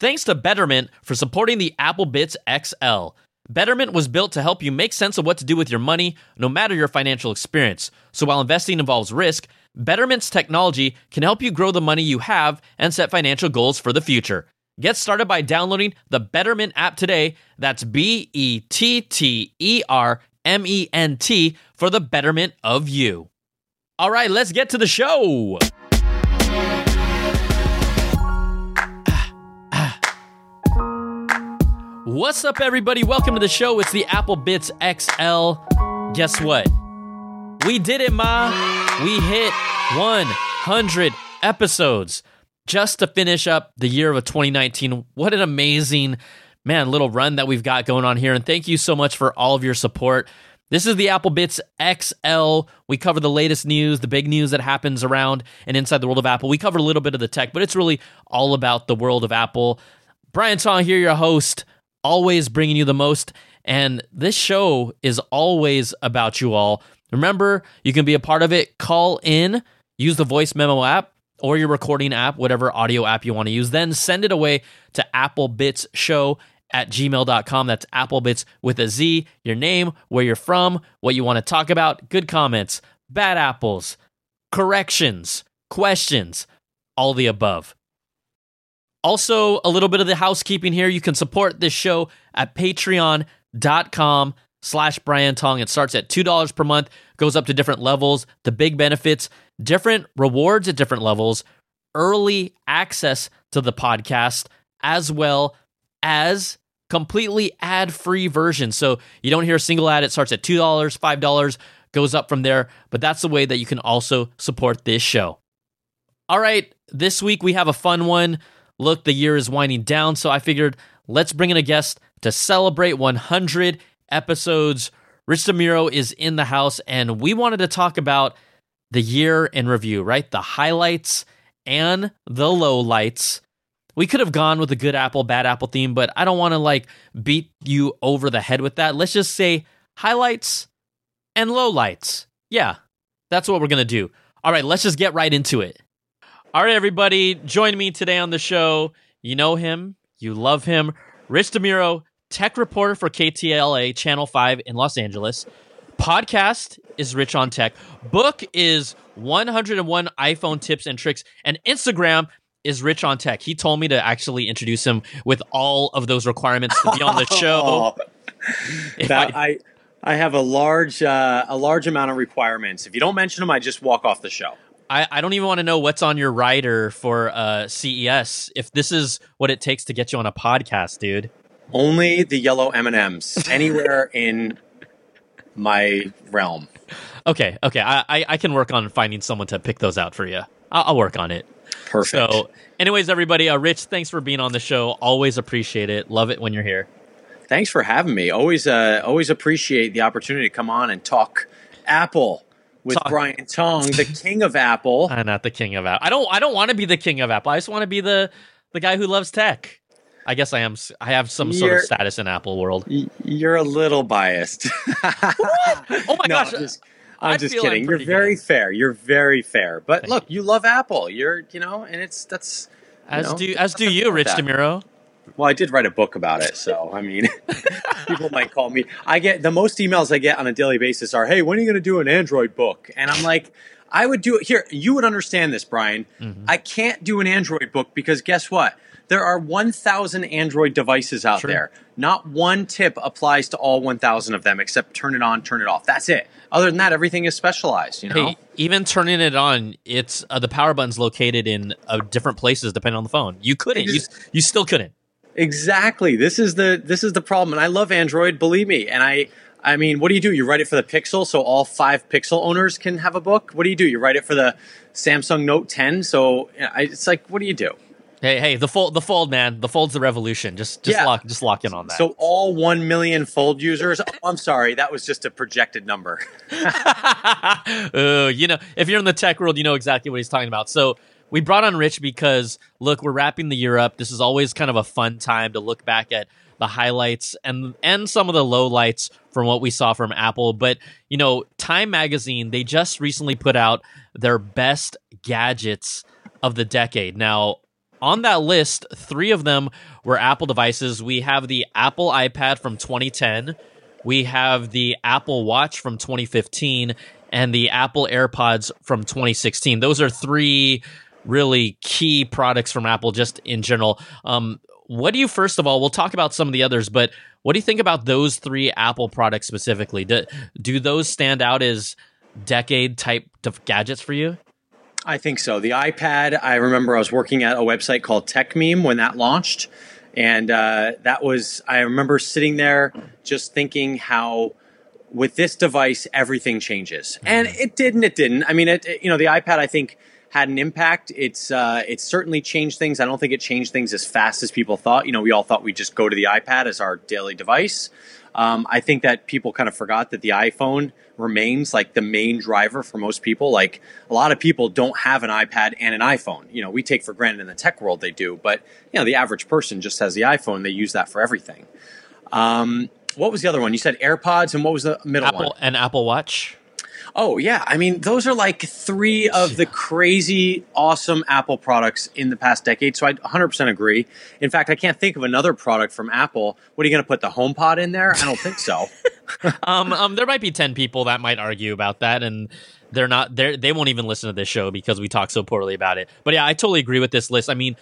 Thanks to Betterment for supporting the Apple Bitz XL. Betterment was built to help you make sense of what to do with your money, no matter your financial experience. So while investing involves risk, Betterment's technology can help you grow the money you have and set financial goals for the future. Get started by downloading the Betterment app today. That's B E T T E R M E N T for the betterment of you. All right, let's get to the show. What's up, everybody? Welcome to the show. It's the Apple Bitz XL. Guess what? We did it, Ma. We hit 100 episodes just to finish up the year of 2019. What an amazing, man, little run that we've got going on here. And thank you so much for all of your support. This is the Apple Bitz XL. We cover the latest news, the big news that happens around and inside the world of Apple. We cover a little bit of the tech, but it's really all about the world of Apple. Brian Tong here, your host always bringing you the most. And this show is always about you all. Remember, you can be a part of it. Call in, use the voice memo app or your recording app, whatever audio app you want to use. Then send it away to applebitzshow at gmail.com. That's applebitz with a Z, your name, where you're from, what you want to talk about, good comments, bad apples, corrections, questions, all the above. Also, a little bit of the housekeeping here. You can support this show at patreon.com slash Brian Tong. It starts at $2 per month, goes up to different levels. The big benefits, different rewards at different levels, early access to the podcast, as well as completely ad-free version. So you don't hear a single ad. It starts at $2, $5, goes up from there. But that's the way that you can also support this show. All right, this week we have a fun one look, the year is winding down, so I figured let's bring in a guest to celebrate 100 episodes. Rich is in the house, and we wanted to talk about the year in review, right? The highlights and the lowlights. We could have gone with a good apple, bad apple theme, but I don't want to like beat you over the head with that. Let's just say highlights and lowlights. Yeah, that's what we're going to do. All right, let's just get right into it. All right, everybody, join me today on the show. You know him, you love him. Rich DeMuro, tech reporter for KTLA Channel 5 in Los Angeles. Podcast is Rich on Tech. Book is 101 iPhone tips and tricks. And Instagram is Rich on Tech. He told me to actually introduce him with all of those requirements to be on the show. that, I, I have a large uh, a large amount of requirements. If you don't mention them, I just walk off the show. I, I don't even want to know what's on your rider for uh, CES. If this is what it takes to get you on a podcast, dude. Only the yellow M and M's anywhere in my realm. Okay, okay. I, I, I can work on finding someone to pick those out for you. I'll, I'll work on it. Perfect. So, anyways, everybody, uh, Rich, thanks for being on the show. Always appreciate it. Love it when you're here. Thanks for having me. Always, uh, always appreciate the opportunity to come on and talk Apple with Talk. Brian Tong, the king of Apple. I'm not the king of Apple. I don't. I don't want to be the king of Apple. I just want to be the the guy who loves tech. I guess I am. I have some sort of status in Apple world. You're a little biased. what? oh my no, gosh! I'm just, uh, I'm just kidding. You're very good. fair. You're very fair. But Thank look, you. you. love Apple. You're, you know, and it's that's as know, do as do you, Rich DeMuro. Well, I did write a book about it, so I mean, people might call me. I get the most emails I get on a daily basis are, "Hey, when are you going to do an Android book?" And I'm like, I would do it here. You would understand this, Brian. Mm-hmm. I can't do an Android book because guess what? There are 1,000 Android devices out there. Not one tip applies to all 1,000 of them, except turn it on, turn it off. That's it. Other than that, everything is specialized. You know. Hey, even turning it on, it's uh, the power button's located in uh, different places depending on the phone. You couldn't. You, you still couldn't. Exactly. This is the this is the problem, and I love Android. Believe me, and I. I mean, what do you do? You write it for the Pixel, so all five Pixel owners can have a book. What do you do? You write it for the Samsung Note 10. So it's like, what do you do? Hey, hey, the fold, the fold, man, the fold's the revolution. Just, just yeah. lock, just lock in on that. So all one million fold users. oh, I'm sorry, that was just a projected number. uh, you know, if you're in the tech world, you know exactly what he's talking about. So we brought on Rich because look, we're wrapping the year up. This is always kind of a fun time to look back at the highlights and and some of the lowlights from what we saw from Apple. But you know, Time Magazine they just recently put out their best gadgets of the decade. Now, on that list, three of them were Apple devices. We have the Apple iPad from 2010, we have the Apple Watch from 2015, and the Apple AirPods from 2016. Those are three really key products from Apple just in general. Um, what do you first of all? We'll talk about some of the others, but what do you think about those three Apple products specifically? Do, do those stand out as decade type of gadgets for you? I think so. The iPad, I remember I was working at a website called Techmeme when that launched. And uh, that was, I remember sitting there just thinking how with this device, everything changes. And it didn't. it didn't. I mean, it, it, you know, the iPad, I think, had an impact. It's uh, it's certainly changed things. I don't think it changed things as fast as people thought. You know, we all thought we'd just go to the iPad as our daily device. Um, I think that people kind of forgot that the iPhone remains like the main driver for most people. Like a lot of people don't have an iPad and an iPhone. You know, we take for granted in the tech world they do, but you know, the average person just has the iPhone. They use that for everything. Um, what was the other one? You said AirPods, and what was the middle Apple one? and Apple Watch. Oh yeah, I mean those are like three of the crazy awesome Apple products in the past decade. So I 100% agree. In fact, I can't think of another product from Apple. What are you going to put the HomePod in there? I don't think so. um, um, there might be ten people that might argue about that, and they're not. They they won't even listen to this show because we talk so poorly about it. But yeah, I totally agree with this list. I mean,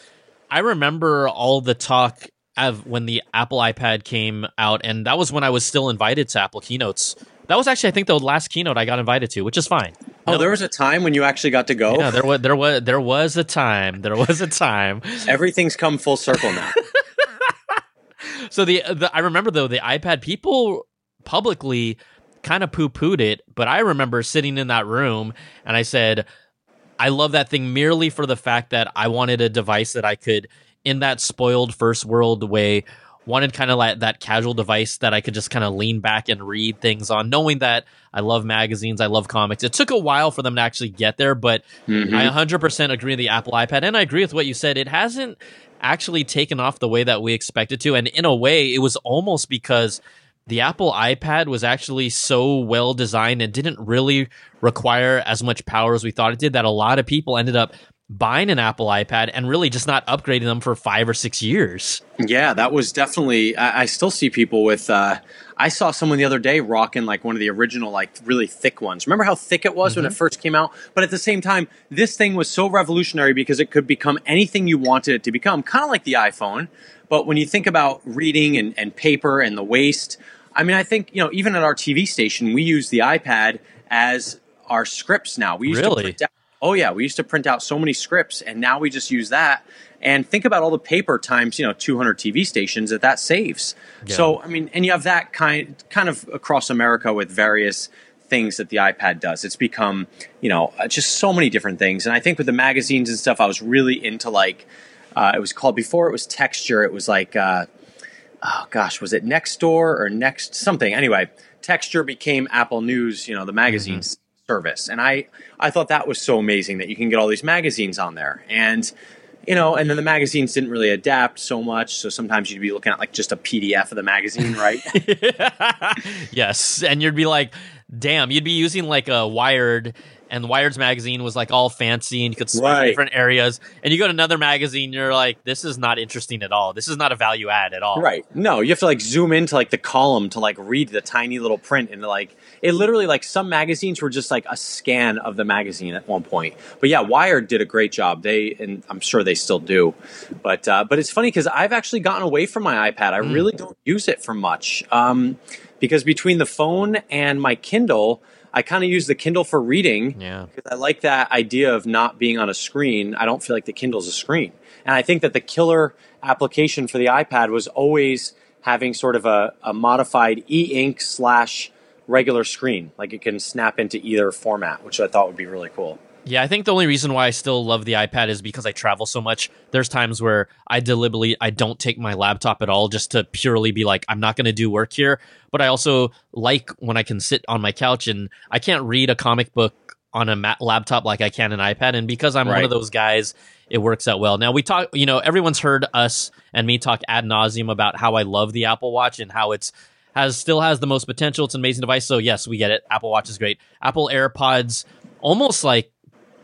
I remember all the talk of when the Apple iPad came out, and that was when I was still invited to Apple keynotes. That was actually, I think, the last keynote I got invited to, which is fine. Oh, there was a time when you actually got to go. Yeah, there was there was there was a time. There was a time. Everything's come full circle now. so the, the I remember though the iPad people publicly kind of poo pooed it, but I remember sitting in that room and I said, I love that thing merely for the fact that I wanted a device that I could, in that spoiled first world way, wanted kind of like that casual device that I could just kind of lean back and read things on, knowing that I love magazines, I love comics. It took a while for them to actually get there, but Mhm. I 100% agree with the Apple iPad, and I agree with what you said. It hasn't actually taken off the way that we expected to, and in a way, it was almost because the Apple iPad was actually so well designed and didn't really require as much power as we thought it did that a lot of people ended up buying an Apple iPad and really just not upgrading them for five or six years. Yeah, that was definitely. I, I still see people with. Uh, I saw someone the other day rocking like one of the original, like really thick ones. Remember how thick it was when it first came out? But at the same time, this thing was so revolutionary because it could become anything you wanted it to become, kind of like the iPhone. But when you think about reading and, and paper and the waste, I mean, I think you know, even at our TV station, we use the iPad as our scripts now. We used Really? to Oh yeah, we used to print out so many scripts, and now we just use that. And think about all the paper times you know 200 TV stations that that saves. Yeah. So I mean, and you have that kind kind of across America with various things that the iPad does. It's become you know uh, just so many different things. And I think with the magazines and stuff, I was really into like uh, it was called before it was Texture. It was like uh, oh gosh, was it Nextdoor or Next something? Anyway, Texture became Apple News. You know the magazines service, and I I thought that was so amazing that you can get all these magazines on there and. You know, and then the magazines didn't really adapt so much, so sometimes you'd be looking at like just a PDF of the magazine, right? yes, and you'd be like, "Damn!" You'd be using like a Wired, and Wired's magazine was like all fancy, and you could swipe Right. different areas. And you go to another magazine, you're like, "This is not interesting at all. This is not a value add at all." Right. No, you have to like zoom into like the column to like read the tiny little print and like it literally like some magazines were just like a scan of the magazine at one point. But yeah, Wired did a great job. They and I'm sure they still do. But uh, but it's funny because I've actually gotten away from my iPad. I really don't use it for much um, because between the phone and my Kindle. I kind of use the Kindle for reading Yeah. because I like that idea of not being on a screen. I don't feel like the Kindle's a screen. And I think that the killer application for the iPad was always having sort of a, a modified e ink slash regular screen. Like it can snap into either format, which I thought would be really cool. Yeah, I think the only reason why I still love the iPad is because I travel so much. There's times where I deliberately I don't take my laptop at all just to purely be like I'm not going to do work here, but I also like when I can sit on my couch and I can't read a comic book on a ma- laptop like I can an iPad and because I'm one of those guys it works out well. Now we talk, you know, everyone's heard us and me talk ad nauseum about how I love the Apple Watch and how it's has still has the most potential. It's an amazing device. So yes, we get it. Apple Watch is great. Apple AirPods, almost like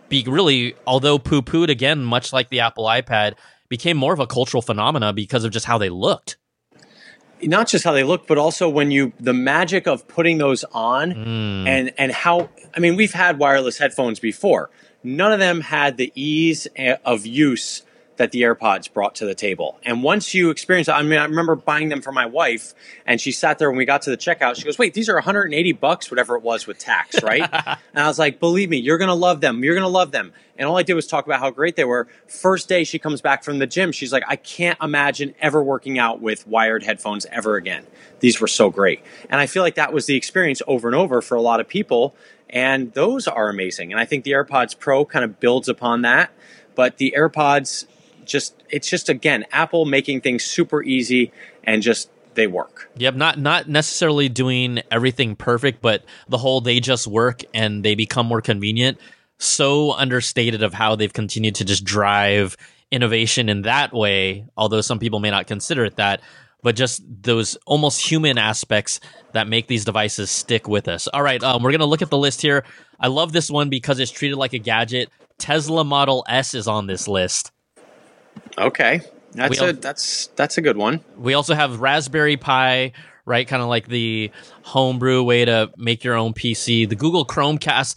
be really, although poo pooed again, much like the Apple iPad, became more of a cultural phenomena because of just how they looked. Not just how they look, but also when you the magic of putting those on Mm. and and how I mean we've had wireless headphones before. None of them had the ease of use that the AirPods brought to the table. And once you experience it, I mean, I remember buying them for my wife, and she sat there when we got to the checkout. She goes, "Wait, these are 180 bucks, whatever it was with tax, right?" and I was like, "Believe me, you're gonna love them. You're gonna love them." And all I did was talk about how great they were. First day she comes back from the gym, she's like, "I can't imagine ever working out with wired headphones ever again. These were so great." And I feel like that was the experience over and over for a lot of people. And those are amazing. And I think the AirPods Pro kind of builds upon that. But the AirPods just it's just again Apple making things super easy and just they work. Yep, not not necessarily doing everything perfect, but the whole they just work and they become more convenient. So understated of how they've continued to just drive innovation in that way, although some people may not consider it that, but just those almost human aspects that make these devices stick with us. All right, um, we're gonna look at the list here. I love this one because it's treated like a gadget. Tesla Model S is on this list. Okay. That's We a al- that's that's a good one. We also have Raspberry Pi, right? Kind of like the homebrew way to make your own PC. The Google Chromecast.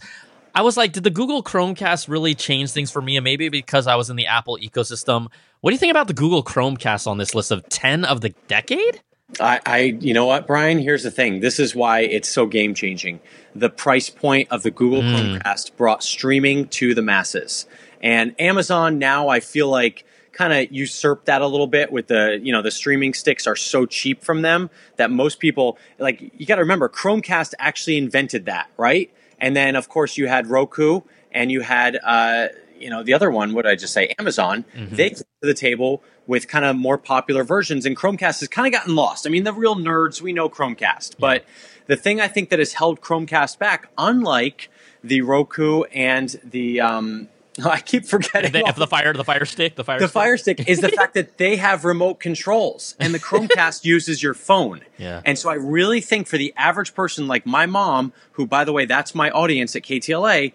I was like, did the Google Chromecast really change things for me? And maybe because I was in the Apple ecosystem. What do you think about the Google Chromecast on this list of 10 of the decade? I, I you know what, Brian? Here's the thing. This is why it's so game changing. The price point of the Google hmm. Chromecast brought streaming to the masses. And Amazon now I feel like kind of usurped that a little bit with the you know the streaming sticks are so cheap from them that most people like you got to remember Chromecast actually invented that right? And then of course you had Roku and you had uh, you know the other one what did I just say Amazon. They came to the table with kind of more popular versions and Chromecast has kind of gotten lost. I mean the real nerds we know Chromecast. But the thing I think that has held Chromecast back unlike the Roku and the um, I keep forgetting The, the fire, the fire stick, the fire. the stick? Fire Stick is the fact that they have remote controls and the Chromecast uses your phone. Yeah. And so I really think for the average person like my mom, who by the way, that's my audience at KTLA,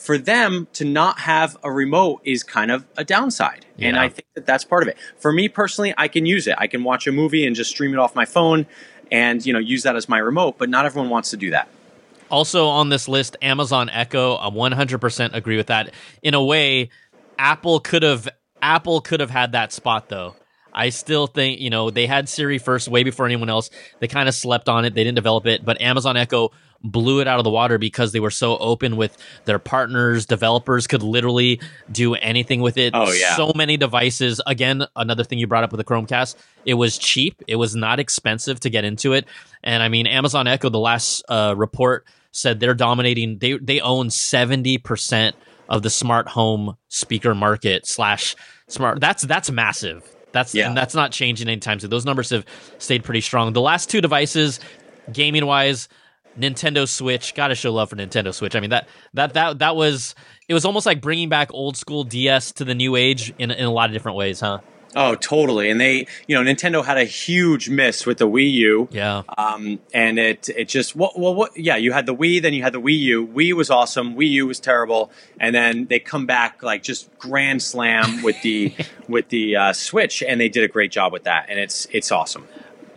for them to not have a remote is kind of a downside. And I think that that's part of it. For me personally, I can use it. I can watch a movie and just stream it off my phone and, you know, use that as my remote, but not everyone wants to do that. Also on this list, Amazon Echo. I 100% agree with that. In a way, Apple could have Apple could have had that spot though. I still think you know they had Siri first way before anyone else. They kind of slept on it. They didn't develop it, but Amazon Echo blew it out of the water because they were so open with their partners. Developers could literally do anything with it. Oh, yeah. so many devices. Again, another thing you brought up with the Chromecast. It was cheap. It was not expensive to get into it. And I mean, Amazon Echo. The last uh, report said they're dominating. They they own seventy percent of the smart home speaker market slash smart. That's that's massive. That's Yeah. and that's not changing anytime soon. Those numbers have stayed pretty strong. The last two devices, gaming wise, Nintendo Switch. Got to show love for Nintendo Switch. I mean that that that that was it was almost like bringing back old school DS to the new age in in a lot of different ways, huh? Oh, totally. And they, you know, Nintendo had a huge miss with the Wii U. Yeah. Um, and it it just well, well what yeah you had the Wii then you had the Wii U Wii was awesome Wii U was terrible and then they come back like just grand slam with the with the uh, Switch and they did a great job with that and it's it's awesome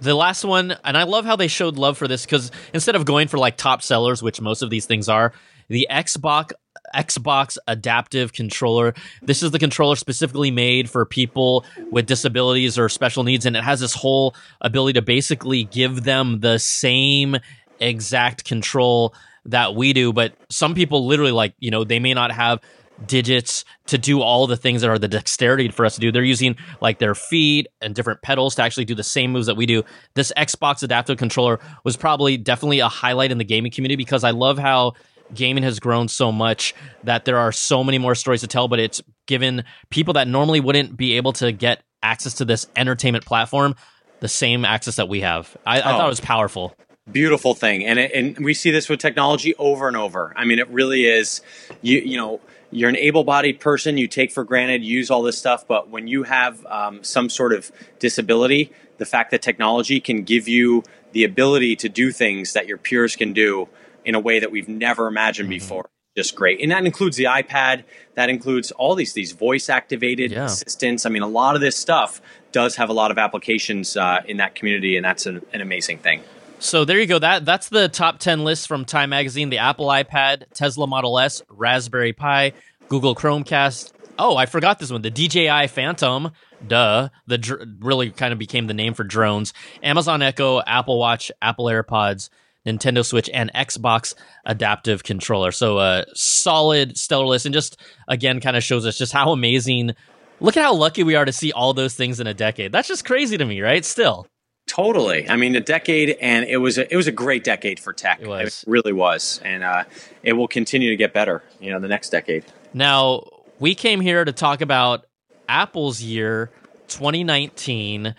the last one, and I love how they showed love for this because instead of going for like top sellers, which most of these things are, the Xbox Xbox adaptive controller. This is the controller specifically made for people with disabilities or special needs, and it has this whole ability to basically give them the same exact control that we do. But some people literally like, you know, they may not have digits to do all the things that are the dexterity for us to do. They're using like their feet and different pedals to actually do the same moves that we do. This Xbox adaptive controller was probably definitely a highlight in the gaming community because I love how gaming has grown so much that there are so many more stories to tell, but it's given people that normally wouldn't be able to get access to this entertainment platform the same access that we have. I, I Oh. thought it was powerful. beautiful thing and it, and we see this with technology over and over i mean it really is you you know you're an able-bodied person you take for granted use all this stuff but when you have um, some sort of disability the fact that technology can give you the ability to do things that your peers can do in a way that we've never imagined before just great, and that includes the iPad. That includes all these these voice activated Yeah. assistants. I mean, a lot of this stuff does have a lot of applications uh, in that community, and that's an, an amazing thing. So there you go. That that's the top ten list from Time Magazine: the Apple iPad, Tesla Model S, Raspberry Pi, Google Chromecast. Oh, I forgot this one: the DJI Phantom. Duh. The dr- really kind of became the name for drones. Amazon Echo, Apple Watch, Apple AirPods, Nintendo Switch, and Xbox adaptive controller. So a solid stellar list, and just again kind of shows us just how amazing. Look at how lucky we are to see all those things in a decade. That's just crazy to me, right? Still. Totally. I mean, a decade, and it was a, it was a great decade for tech. It was. really was, and uh, it will continue to get better. You know, the next decade. Now, we came here to talk about Apple's year 2019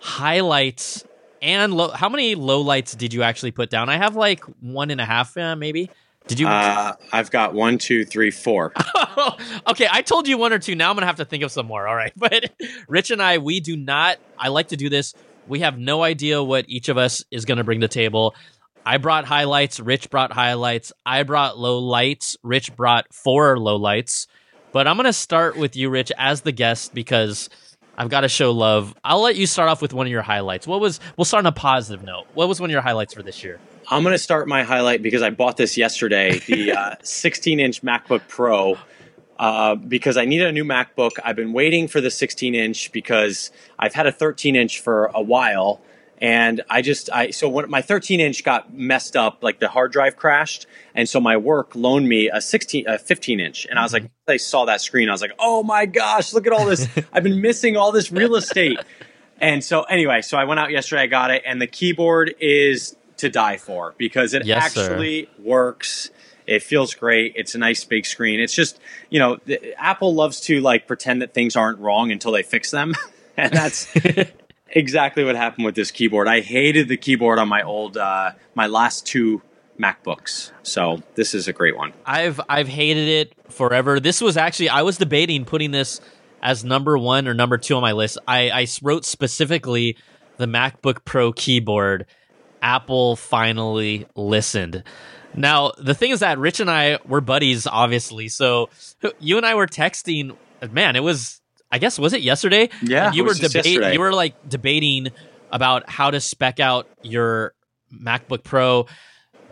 highlights and low. How many lowlights did you actually put down? I have like one and a half, uh, maybe. Did you? Uh, I've got one, two, three, four. okay, I told you one or two. Now I'm gonna have to think of some more. All right, but Rich and I, we do not. I like to do this. We have no idea what each of us is gonna bring to the table. I brought highlights. Rich brought highlights. I brought low lights. Rich brought four low lights. But I'm gonna start with you, Rich, as the guest because I've got to show love. I'll let you start off with one of your highlights. What was? We'll start on a positive note. What was one of your highlights for this year? I'm going to start my highlight because I bought this yesterday, the uh, 16 inch MacBook Pro, uh, because I needed a new MacBook. I've been waiting for the 16 inch because I've had a 13 inch for a while. And I just, I, so when my 13 inch got messed up, like the hard drive crashed. And so my work loaned me a 16, a 15 inch. And I was like, I saw that screen. I was like, oh my gosh, look at all this. I've been missing all this real estate. And so anyway, so I went out yesterday, I got it, and the keyboard is to die for because it Yes, sir. actually works. It feels great. It's a nice big screen. It's just, you know, the, Apple loves to like pretend that things aren't wrong until they fix them. and that's exactly what happened with this keyboard. I hated the keyboard on my old, uh, my last two MacBooks. So this is a great one. I've I've hated it forever. This was actually I was debating putting this as number one or number two on my list. I, I wrote specifically the MacBook Pro keyboard. Apple finally listened. Now the thing is that Rich and I were buddies, obviously. So you and I were texting. Man, it was I guess was it yesterday? Yeah, And you were debating. You were like debating about how to spec out your MacBook Pro.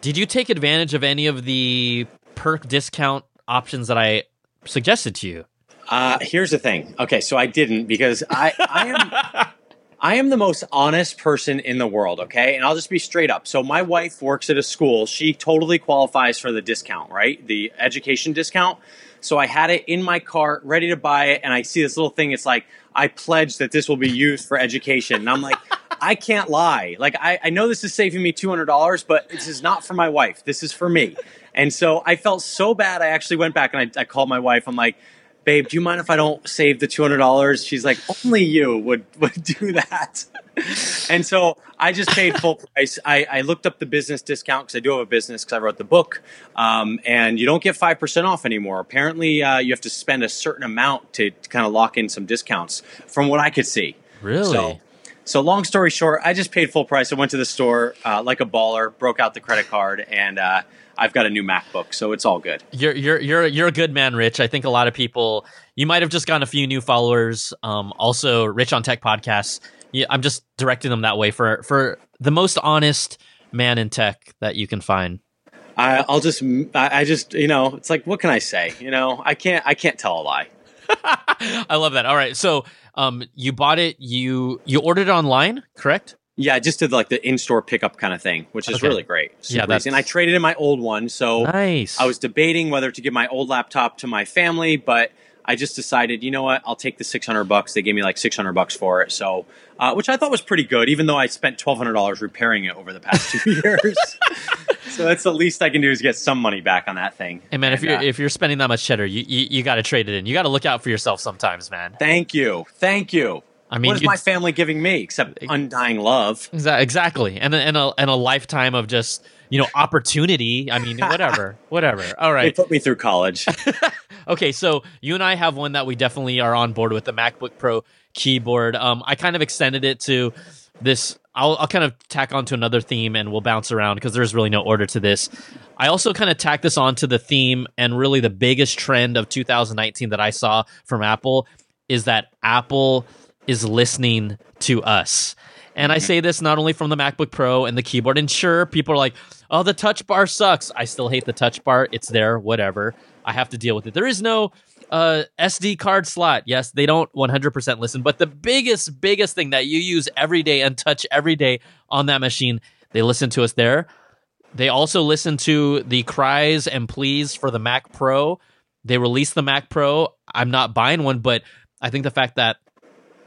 Did you take advantage of any of the perk discount options that I suggested to you? Uh, here's the thing. Okay, so I didn't because I, I am I am the most honest person in the world, okay? And I'll just be straight up. So my wife works at a school. She totally qualifies for the discount, right? The education discount. So I had it in my cart, ready to buy it, and I see this little thing. It's like, I pledge that this will be used for education. And I'm like, I can't lie. Like, I, I know this is saving me $200, but this is not for my wife. This is for me. And so I felt so bad. I actually went back and I, I called my wife. I'm like, babe, do you mind if I don't save the two hundred dollars? She's like, only you would would do that. and so I just paid full price. I, I looked up the business discount because I do have a business because I wrote the book, um, and you don't get five percent off anymore. Apparently, uh, you have to spend a certain amount to, to kind of lock in some discounts, from what I could see. Really? So, so long story short, I just paid full price. I went to the store uh, like a baller, broke out the credit card, and uh, I've got a new MacBook, so it's all good. You're you're you're you're a good man, Rich. I think a lot of people. You might have just gotten a few new followers. Um, also, Rich on Tech podcasts. Yeah, I'm just directing them that way for for the most honest man in tech that you can find. I, I'll just, I I just, you know, it's like, what can I say? You know, I can't, I can't tell a lie. I love that. All right, so um, you bought it. You you ordered it online, correct? Yeah, I just did like the in-store pickup kind of thing, which is Okay. really great. Super Yeah, that's- easy. and I traded in my old one, so Nice. I was debating whether to give my old laptop to my family, but I just decided, you know what, I'll take the six hundred bucks. They gave me like six hundred bucks for it, so uh, which I thought was pretty good, even though I spent twelve hundred dollars repairing it over the past two years. so that's the least I can do is get some money back on that thing. Hey man, if you're uh, if you're spending that much cheddar, you you, you got to trade it in. You got to look out for yourself sometimes, man. thank you, thank you. I mean, what is my family giving me except undying love? Exactly, and a, and a and a lifetime of just you know opportunity. I mean, whatever, whatever. All They put me through college. okay. So you and I have one that we definitely are on board with the MacBook Pro keyboard. Um, I kind of extended it to this I'll, I'll kind of tack onto another theme and we'll bounce around because there's really no order to this. I also kind of tack this onto the theme and really the biggest trend of 2019 that I saw from Apple is that Apple is listening to us. And I say this not only from the MacBook Pro and the keyboard, and sure, people are like, oh, the touch bar sucks. I still hate the touch bar. It's there, whatever. I have to deal with it. There is no uh, SD card slot. Yes, they don't 100% listen, but the biggest, biggest thing that you use every day and touch every day on that machine, they listen to us there. They also listen to the cries and pleas for the Mac Pro. They released the Mac Pro. I'm not buying one, but I think the fact that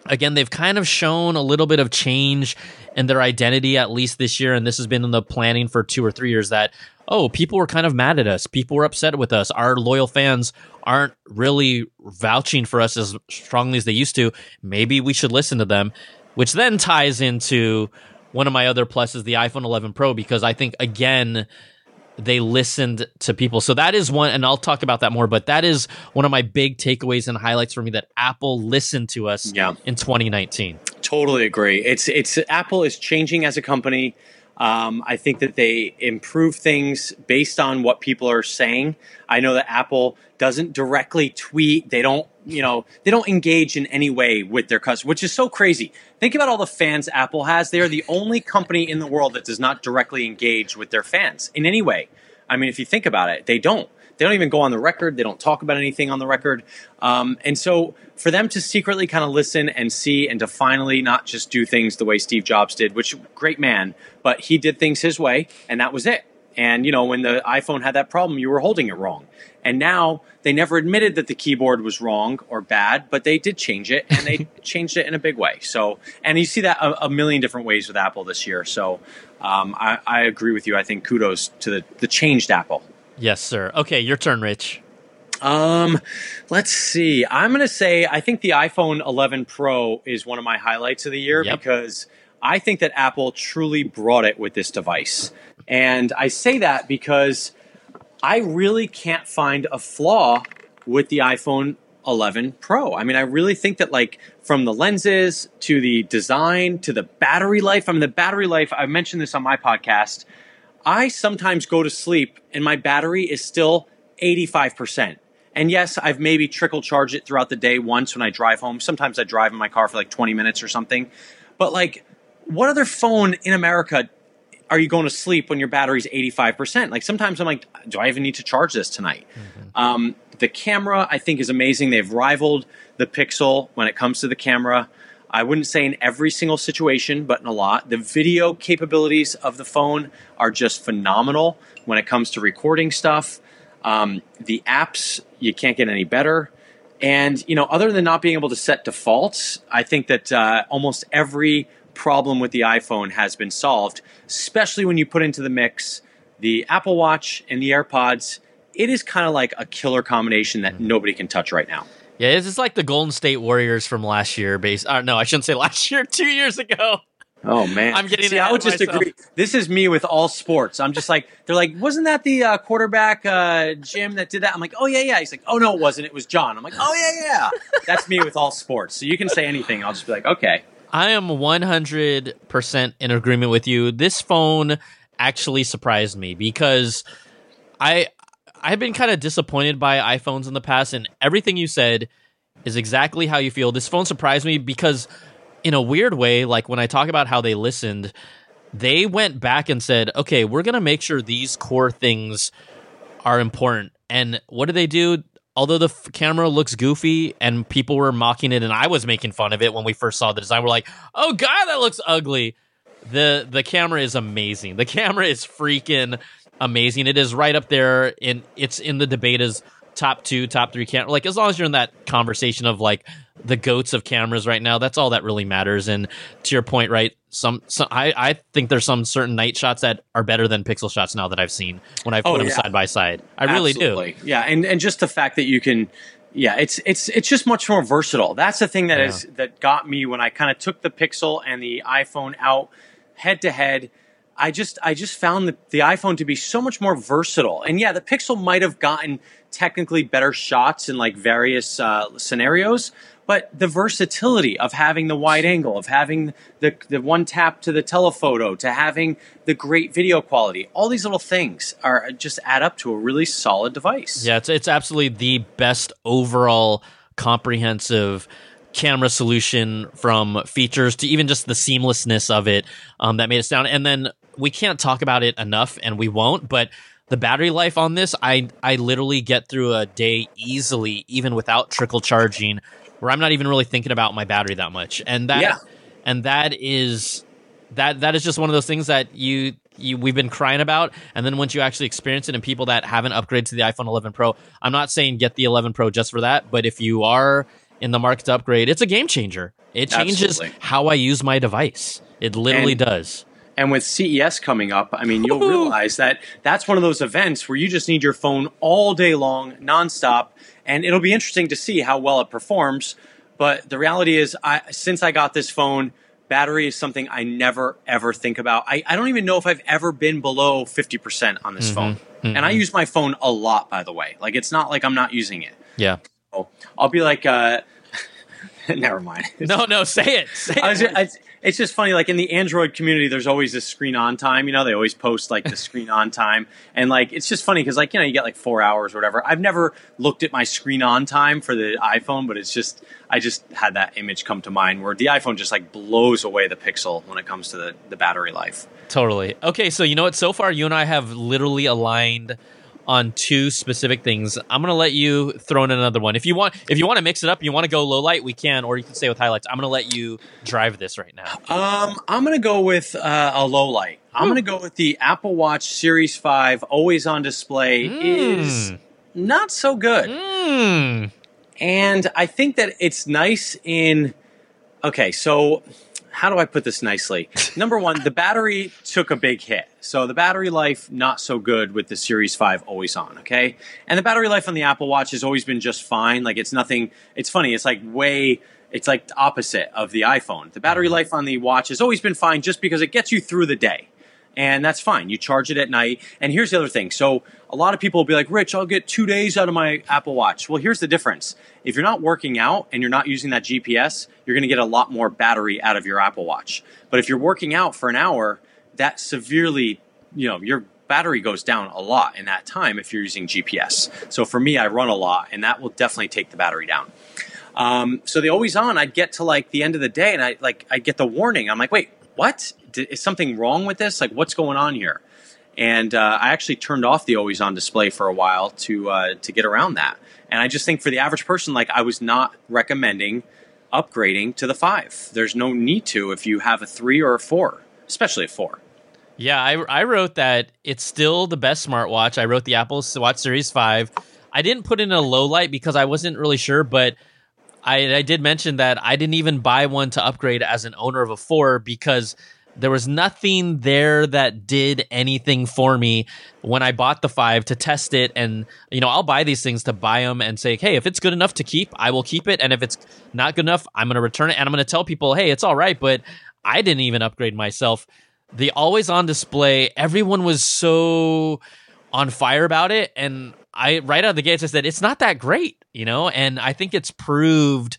again they've kind of shown a little bit of change in their identity at least this year and this has been in the planning for 2 or 3 years that oh people were kind of mad at us. People were upset with us. Our loyal fans aren't really vouching for us as strongly as they used to. Maybe we should listen to them which then ties into one of my other pluses the iPhone 11 Pro because I think again they listened to people. So that is one, and I'll talk about that more, but that is one of my big takeaways and highlights for me that Apple listened to us Yeah. in 2019. Totally agree. It's it's Apple is changing as a company. Um, I think that they improve things based on what people are saying. I know that Apple doesn't directly tweet. They don't, you know, they don't engage in any way with their customers, which is so crazy. Think about all the fans Apple has. They are the only company in the world that does not directly engage with their fans in any way. I mean, if you think about it, they don't. They don't even go on the record. They don't talk about anything on the record. Um, and so for them to secretly kind of listen and see and to finally not just do things the way Steve Jobs did, which great man, but he did things his way and that was it. And you know, when the iPhone had that problem, you were holding it wrong. And now they never admitted that the keyboard was wrong or bad, but they did change it and they changed it in a big way. So, and you see that a, a million different ways with Apple this year. So, um, I, I agree with you. I think kudos to the, the changed Apple. Yes, sir. Okay, your turn, Rich. Um, let's see. I'm going to say I think the iPhone 11 Pro is one of my highlights of the year Yep. because I think that Apple truly brought it with this device. And I say that because I really can't find a flaw with the iPhone 11 Pro. I mean, I really think that like from the lenses to the design to the battery life, I mean the battery life, I mentioned this on my podcast. I sometimes go to sleep and my battery is still 85%. And yes, I've maybe trickle charged it throughout the day once when I drive home. Sometimes I drive in my car for like 20 minutes or something. But like, what other phone in America are you going to sleep when your battery's 85%? Like sometimes I'm like, do I even need to charge this tonight? Um, the camera, I think, is amazing. They've rivaled the Pixel when it comes to the camera. I wouldn't say in every single situation, but in a lot. The video capabilities of the phone are just phenomenal when it comes to recording stuff. Um, the apps, you can't get any better. And, you know, other than not being able to set defaults, I think that uh, almost every problem with the iPhone has been solved, especially when you put into the mix the Apple Watch and the AirPods. It is kind of like a killer combination that nobody can touch right now. Yeah, it's just like the Golden State Warriors from last year. Base, uh, no, I shouldn't say last year. Two years ago. Oh man, I'm getting See, I would just myself. agree. This is me with all sports. I'm just like they're like, wasn't that the uh, quarterback uh, Jim that did that? I'm like, oh yeah, yeah. He's like, oh no, it wasn't. It was John. I'm like, oh yeah, yeah. That's me with all sports. So you can say anything. I'll just be like, okay. I am 100% in agreement with you. This phone actually surprised me because I I've been kind of disappointed by iPhones in the past and everything you said is exactly how you feel. This phone surprised me because in a weird way like when I talk about how they listened they went back and said, "Okay, we're going to make sure these core things are important." And what did they do? Although the f- camera looks goofy and people were mocking it and I was making fun of it when we first saw the design, we're like, "Oh god, that looks ugly." The the camera is amazing. The camera is freaking amazing. It is right up there in it's in the debate as top 2, top 3 camera. Like as long as you're in that conversation of like the goats of cameras right now, that's all that really matters and to your point, right? Some, some I I think there's some certain night shots that are better than pixel shots now that I've seen when I put Oh, them yeah. side by side. I really do. Yeah, and and just the fact that you can, yeah, it's it's it's just much more versatile. That's the thing that is that got me when I kind of took the Pixel and the iPhone out head to head. I just I just found the, the iPhone to be so much more versatile. And yeah, the Pixel might have gotten technically better shots in like various uh, scenarios, but the versatility of having the wide angle, of having the, the one tap to the telephoto, to having the great video quality, all these little things are just add up to a really solid device. Yeah, it's it's absolutely the best overall comprehensive camera solution from features to even just the seamlessness of it um, that made it sound. And then we can't talk about it enough, and we won't, but the battery life on this, I I literally get through a day easily, even without trickle charging, where I'm not even really thinking about my battery that much. And that Yeah. and that is that that is just one of those things that you you we've been crying about and then once you actually experience it and people that haven't upgraded to the iPhone 11 Pro I'm not saying get the 11 Pro just for that but if you are in the market to upgrade it's a game changer it changes Absolutely. how I use my device it literally And- does And with CES coming up, I mean, you'll realize that that's one of those events where you just need your phone all day long, nonstop, and it'll be interesting to see how well it performs. But the reality is, I, since I got this phone, battery is something I never ever think about. I, I don't even know if I've ever been below 50% on this phone. And I use my phone a lot, by the way. Like, it's not like I'm not using it. yeah So I'll be like, uh, never mind. no no say it say I was it. I- it's just funny. Like in the Android community, there's always this screen on time. You know, they always post like the screen on time, and like it's just funny because like you know you get like four hours or whatever. I've never looked at my screen on time for the iPhone, but it's just I just had that image come to mind where the iPhone just like blows away the Pixel when it comes to the the battery life. Totally. Okay, so you know what? So far, you and I have literally aligned on two specific things. I'm gonna let you throw in another one. If you want, if you want to mix it up, you want to go low light, we can, or you can stay with highlights. I'm gonna let you drive this right now. Um, I'm gonna go with uh, a low light. I'm gonna go with the Apple Watch Series Five, always on display. Is Mm. not so good. Mm. And I think that it's nice in. Okay, so how do I put this nicely? Number one, the battery took a big hit. So the battery life, not so good with the Series 5 always on, okay? And the battery life on the Apple Watch has always been just fine. Like it's nothing, it's funny, it's like way. It's like the opposite of the iPhone. The battery mm-hmm. life on the watch has always been fine just because it gets you through the day and that's fine. You charge it at night. And here's the other thing. So a lot of people will be like, Rich, I'll get two days out of my Apple Watch. Well, here's the difference. If you're not working out and you're not using that GPS, you're going to get a lot more battery out of your Apple Watch. But if you're working out for an hour, that severely, you know, your battery goes down a lot in that time if you're using GPS. So for me, I run a lot and that will definitely take the battery down. Um, so the always on, I'd get to like the end of the day and I like I get the warning. I'm like, wait, what? Is something wrong with this? Like, what's going on here? And uh, I actually turned off the always on display for a while to uh, to get around that. And I just think for the average person, like I was not recommending upgrading to the five. There's no need to if you have a three or a four, especially a four. Yeah, I, I wrote that it's still the best smartwatch. I wrote the Apple Watch Series 5. I didn't put in a low light because I wasn't really sure, but I, I did mention that I didn't even buy one to upgrade as an owner of a 4 because there was nothing there that did anything for me when I bought the 5 to test it. And, you know, I'll buy these things to buy them and say, hey, if it's good enough to keep, I will keep it. And if it's not good enough, I'm going to return it. And I'm going to tell people, hey, it's all right, but I didn't even upgrade myself the always on display everyone was so on fire about it and i right out of the gates i said it's not that great you know and i think it's proved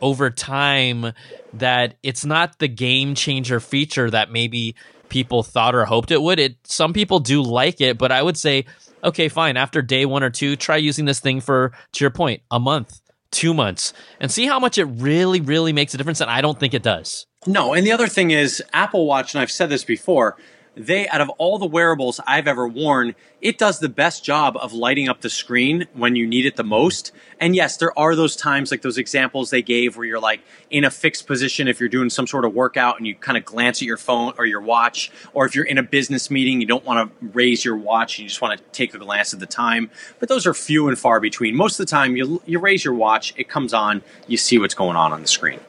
over time that it's not the game changer feature that maybe people thought or hoped it would. It some people do like it but i would say okay fine after day one or two try using this thing for to your point a month two months and see how much it really really makes a difference and i don't think it does. No, and the other thing is Apple Watch, and I've said this before, they out of all the wearables I've ever worn, it does the best job of lighting up the screen when you need it the most. And yes, there are those times like those examples they gave where you're like in a fixed position if you're doing some sort of workout and you kind of glance at your phone or your watch, or if you're in a business meeting, you don't want to raise your watch, you just want to take a glance at the time. But those are few and far between. Most of the time, you you raise your watch, it comes on, you see what's going on on the screen.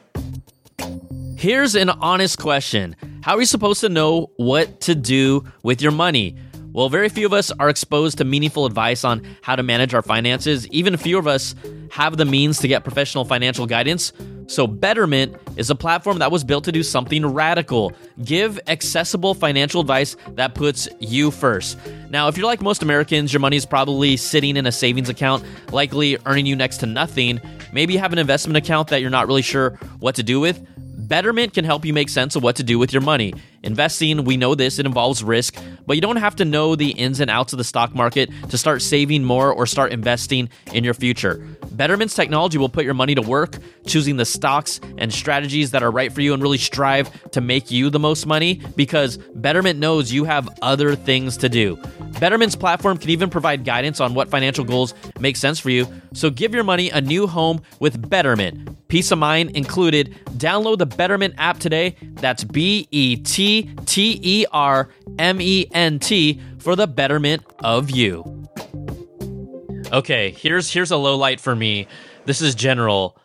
Here's an honest question How are you supposed to know what to do with your money? Well, very few of us are exposed to meaningful advice on how to manage our finances. Even few of us have the means to get professional financial guidance. So, Betterment is a platform that was built to do something radical give accessible financial advice that puts you first. Now, if you're like most Americans, your money is probably sitting in a savings account, likely earning you next to nothing. Maybe you have an investment account that you're not really sure what to do with. Betterment can help you make sense of what to do with your money. Investing, we know this, it involves risk, but you don't have to know the ins and outs of the stock market to start saving more or start investing in your future. Betterment's technology will put your money to work, choosing the stocks and strategies that are right for you and really strive to make you the most money because Betterment knows you have other things to do. Betterment's platform can even provide guidance on what financial goals make sense for you. So give your money a new home with Betterment. Peace of mind included. Download the Betterment app today. That's B E T T E R M E N T for the betterment of you. Okay, here's here's a low light for me. This is general.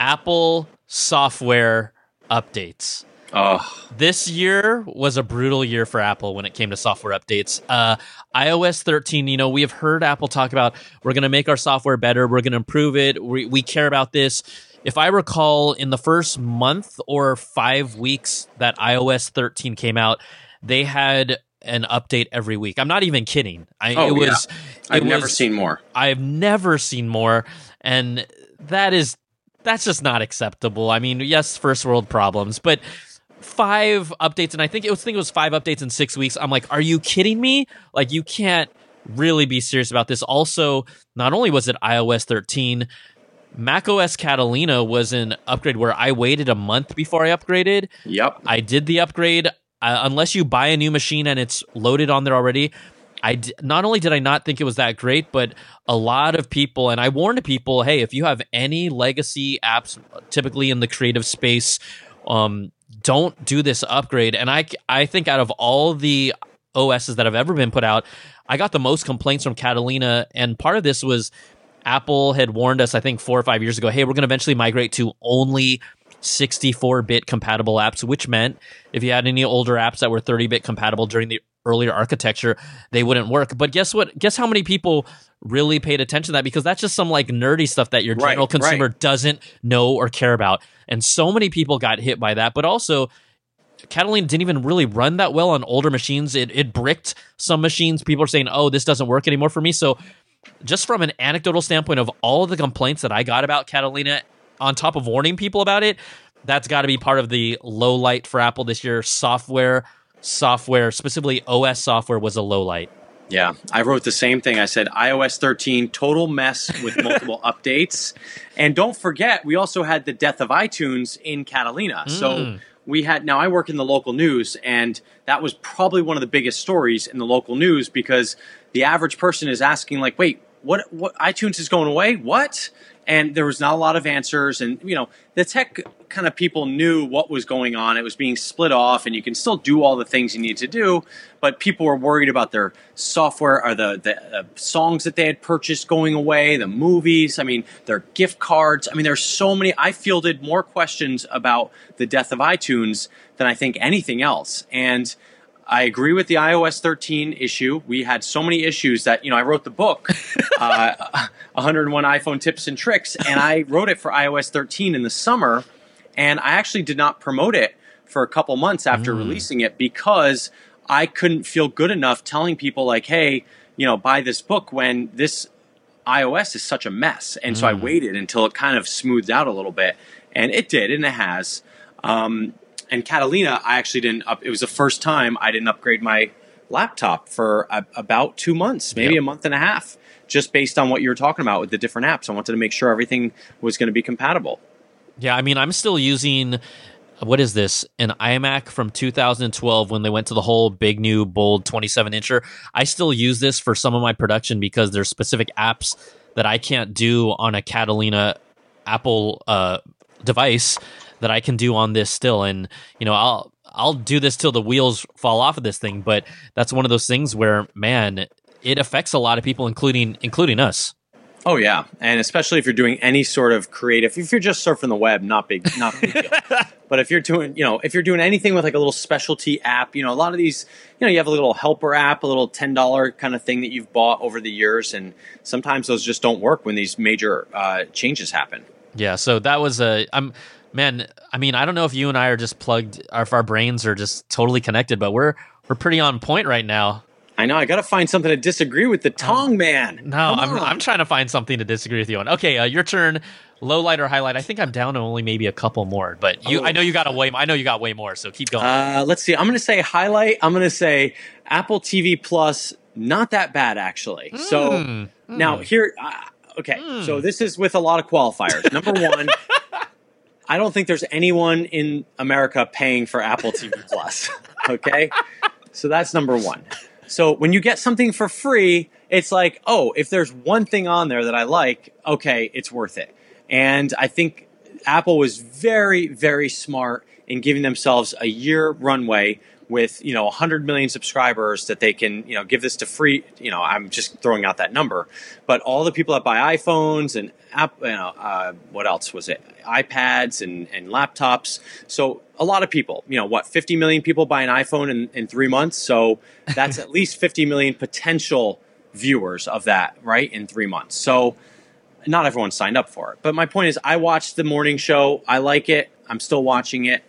Apple software updates. Oh, This year was a brutal year for Apple when it came to software updates. Uh, iOS 13, you know, we have heard Apple talk about we're going to make our software better, we're going to improve it, we, we care about this. If I recall, in the first month or five weeks that iOS 13 came out, they had an update every week. I'm not even kidding. I, Oh, it was. I've it never was- seen more. I've never seen more, and that is that's just not acceptable. I mean, yes, first world problems, but five updates, and I think it was I think it was five updates in six weeks. I'm like, are you kidding me? Like, you can't really be serious about this. Also, not only was it iOS 13. macOS Catalina was an upgrade where I waited a month before I upgraded. Yep. I did the upgrade. Uh, unless you buy a new machine and it's loaded on there already, I d- not only did I not think it was that great, but a lot of people, and I warned people, hey, if you have any legacy apps, typically in the creative space, um, don't do this upgrade. And I, I think out of all the OSs that have ever been put out, I got the most complaints from Catalina, and part of this was Apple had warned us, I think, four or five years ago, hey, we're going to eventually migrate to only 64 bit compatible apps, which meant if you had any older apps that were 30 bit compatible during the earlier architecture, they wouldn't work. But guess what? Guess how many people really paid attention to that? Because that's just some like nerdy stuff that your Right, general consumer right. doesn't know or care about. And so many people got hit by that. But also, Catalina didn't even really run that well on older machines. It, it bricked some machines. People are saying, oh, this doesn't work anymore for me. So, just from an anecdotal standpoint of all of the complaints that I got about Catalina, on top of warning people about it, that's got to be part of the low light for Apple this year. Software, software, specifically OS software, was a low light. Yeah, I wrote the same thing. I said iOS 13, total mess with multiple updates. And don't forget, we also had the death of iTunes in Catalina. So hmm. we had, now I work in the local news, and that was probably one of the biggest stories in the local news because the average person is asking, like, wait, what, what, iTunes is going away? What? And there was not a lot of answers. And, you know, the tech kind of people knew what was going on. It was being split off, and you can still do all the things you need to do, but people were worried about their software or the, the uh, songs that they had purchased going away, the movies, I mean, their gift cards. I mean, there's so many. I fielded more questions about the death of iTunes than I think anything else. And I agree with the iOS 13 issue. We had so many issues that, you know, I wrote the book, uh, 101 iPhone Tips and Tricks, and I wrote it for iOS 13 in the summer. And I actually did not promote it for a couple months after releasing it because I couldn't feel good enough telling people, like, hey, you know, buy this book when this iOS is such a mess. And so I waited until it kind of smoothed out a little bit. And it did, and it has. Um, and Catalina, I actually didn't up. It was the first time I didn't upgrade my laptop for a, about two months, maybe Yep. a month and a half, just based on what you were talking about with the different apps. I wanted to make sure everything was going to be compatible. Yeah, I mean, I'm still using what is this? An iMac from 2012 when they went to the whole big new bold 27 incher. I still use this for some of my production because there's specific apps that I can't do on a Catalina Apple uh, device that I can do on this still. And you know, I'll I'll do this till the wheels fall off of this thing. But that's one of those things where, man, it affects a lot of people, including including us. Oh yeah, and especially if you're doing any sort of creative. If you're just surfing the web, not big, not big deal. but if you're doing, you know, if you're doing anything with like a little specialty app, you know, a lot of these, you know, you have a little helper app, a little ten dollar kind of thing that you've bought over the years, and sometimes those just don't work when these major uh, changes happen. Yeah, so that was a. I'm man. I mean, I don't know if you and I are just plugged, or if our brains are just totally connected, but we're we're pretty on point right now. I know. I got to find something to disagree with the Tong man. No, Come I'm, on. I'm trying to find something to disagree with you on. Okay, uh, your turn. Low light or highlight? I think I'm down to only maybe a couple more, but you, Oh. I know you got a way. I know you got way more, so keep going. Uh, let's see. I'm going to say highlight. I'm going to say Apple TV Plus. Not that bad actually. So Mm, now here, uh, okay. So this is with a lot of qualifiers. Number one, I don't think there's anyone in America paying for Apple TV Plus. Okay, so that's number one. So when you get something for free, it's like, oh, if there's one thing on there that I like, okay, it's worth it. And I think Apple was very, very smart in giving themselves a year runway with you know 100 million subscribers that they can you know give this to free you know i'm just throwing out that number but all the people that buy iphones and app you know uh, what else was it ipads and, and laptops so a lot of people you know what 50 million people buy an iphone in, in three months so that's at least 50 million potential viewers of that right in three months so not everyone signed up for it. But my point is, I watched the morning show. I like it. I'm still watching it,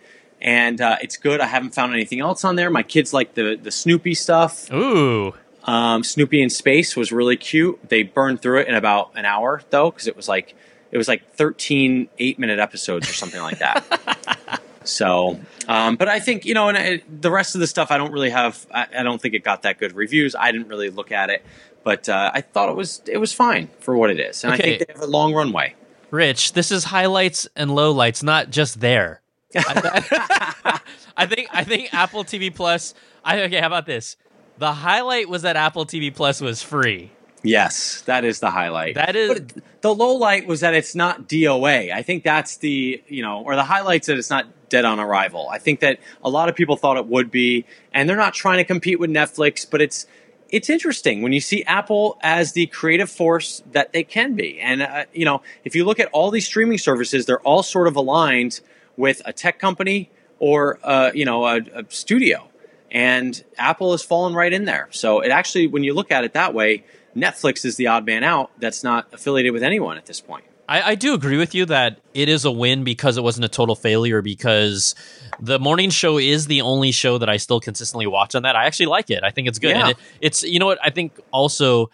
and uh, it's good. I haven't found anything else on there. My kids like the the Snoopy stuff. Ooh, Um, Snoopy in space was really cute. They burned through it in about an hour though, because it was like it was like 13 eight minute episodes or something like that. so, um, but I think you know, and I, the rest of the stuff I don't really have. I, I don't think it got that good reviews. I didn't really look at it, but uh, I thought it was it was fine for what it is, and I Okay. think they have a long runway. Rich, this is highlights and lowlights, not just there. I, I think I think Apple TV Plus. I okay. How about this? The highlight was that Apple TV Plus was free. Yes, that is the highlight. That is- But the low light was that it's not DOA. I think that's the you know, or the highlights that it's not dead on arrival. I think that a lot of people thought it would be, and they're not trying to compete with Netflix, but it's it's interesting when you see Apple as the creative force that they can be. And uh, you know, if you look at all these streaming services, they're all sort of aligned with a tech company or uh, you know a, a studio and Apple has fallen right in there. So it actually, when you look at it that way, Netflix is the odd man out that's not affiliated with anyone at this point. I, I do agree with you that it is a win because it wasn't a total failure because the morning show is the only show that I still consistently watch on that. I actually like it. I think it's good. Yeah. And it, it's you know what I think also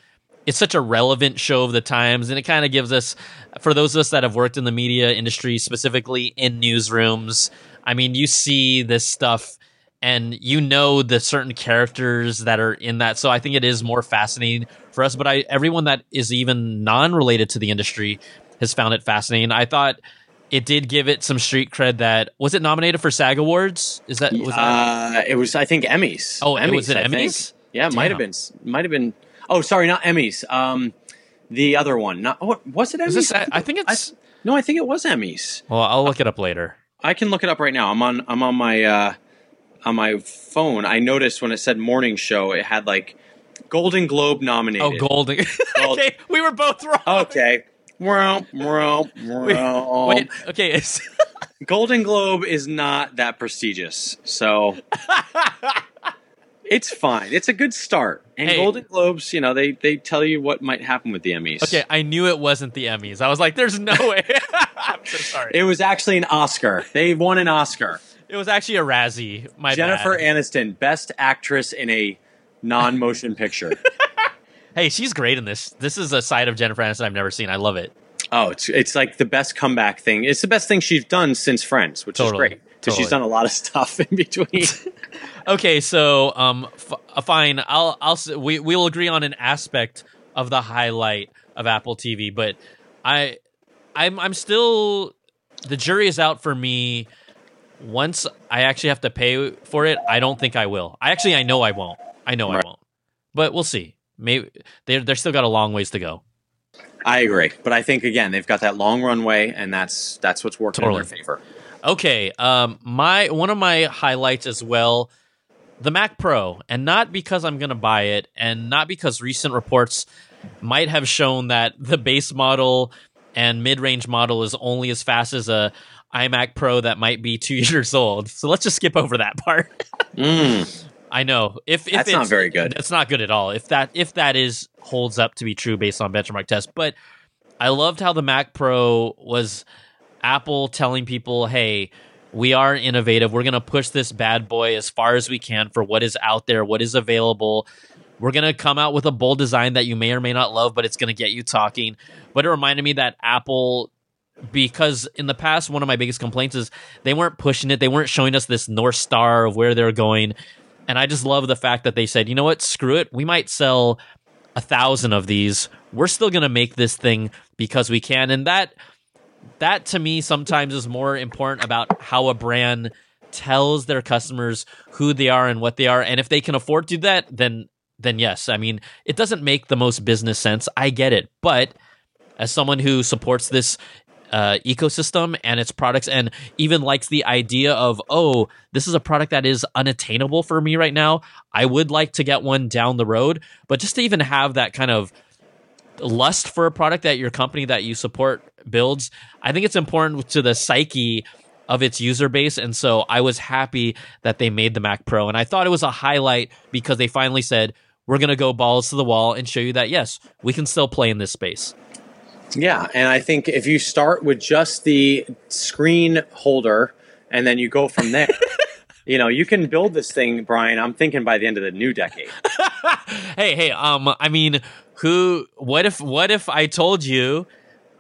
it's such a relevant show of the times and it kind of gives us for those of us that have worked in the media industry specifically in newsrooms i mean you see this stuff and you know the certain characters that are in that so i think it is more fascinating for us but i everyone that is even non-related to the industry has found it fascinating i thought it did give it some street cred that was it nominated for sag awards is that was that Uh, it was, I think, Emmys. Oh, it Emmys, was it I think. Emmys? Yeah, it might have been. Might have been. Oh, sorry, not Emmys. Um, the other one. Not what was it? Emmys? This, I think it's no, I think it was Emmys. well i'll look it up later I can look it up right now. I'm on. I'm on my uh, on my phone. I noticed when it said morning show, it had like Golden Globe nominated. oh golden okay we were both wrong Okay. Wait, wait, okay. It's, Golden Globe is not that prestigious, so it's fine. It's a good start. And Hey. Golden Globes, you know, they they tell you what might happen with the Emmys. okay, I knew it wasn't the Emmys. I was like, "There's no way." I'm so sorry. It, was actually an Oscar. They won an Oscar. It was actually a Razzie. My Jennifer bad. Aniston, best actress in a non-motion picture. hey, she's great in this. This is a side of Jennifer Aniston I've never seen. I love it. Oh, it's it's like the best comeback thing. It's the best thing she's done since Friends, which Totally, is great because she's done a lot of stuff in between. Okay, so um, f- uh, fine. I'll I'll we we will agree on an aspect of the highlight of Apple TV, but I I'm I'm still the jury is out for me. Once I actually have to pay for it, I don't think I will. I actually I know I won't. I know Right. I won't. But we'll see. Maybe they they're still got a long ways to go. I agree, but I think again they've got that long runway, and that's that's what's working Totally. in their favor. Okay, um, my one of my highlights as well, the Mac Pro, and not because I'm going to buy it, and not because recent reports might have shown that the base model and mid-range model is only as fast as a iMac Pro that might be two years old. So let's just skip over that part. Mm, I know if, if That's it's not very good. It's not good at all. If that if that is holds up to be true based on benchmark tests, but I loved how the Mac Pro was Apple telling people, "Hey, we are innovative. We're going to push this bad boy as far as we can for what is out there, what is available. We're going to come out with a bold design that you may or may not love, but it's going to get you talking." But it reminded me that Apple because in the past one of my biggest complaints is they weren't pushing it they weren't showing us this north star of where they're going and i just love the fact that they said you know what screw it we might sell a thousand of these we're still going to make this thing because we can and that that to me sometimes is more important about how a brand tells their customers who they are and what they are. And if they can afford to do that then then yes. I mean it doesn't make the most business sense. I get it. But as someone who supports this uh, ecosystem and its products and even likes the idea of oh this is a product that is unattainable for me right now. I would like to get one down the road. But just to even have that kind of lust for a product that your company that you support builds i think it's important to the psyche of its user base and so i was happy that they made the mac pro and i thought it was a highlight because they finally said we're going to go balls to the wall and show you that yes we can still play in this space Yeah, and I think if you start with just the screen holder and then you go from there, you know, you can build this thing, Brian. I'm thinking by the end of the new decade. hey, hey, um, I mean, who? What if? What if I told you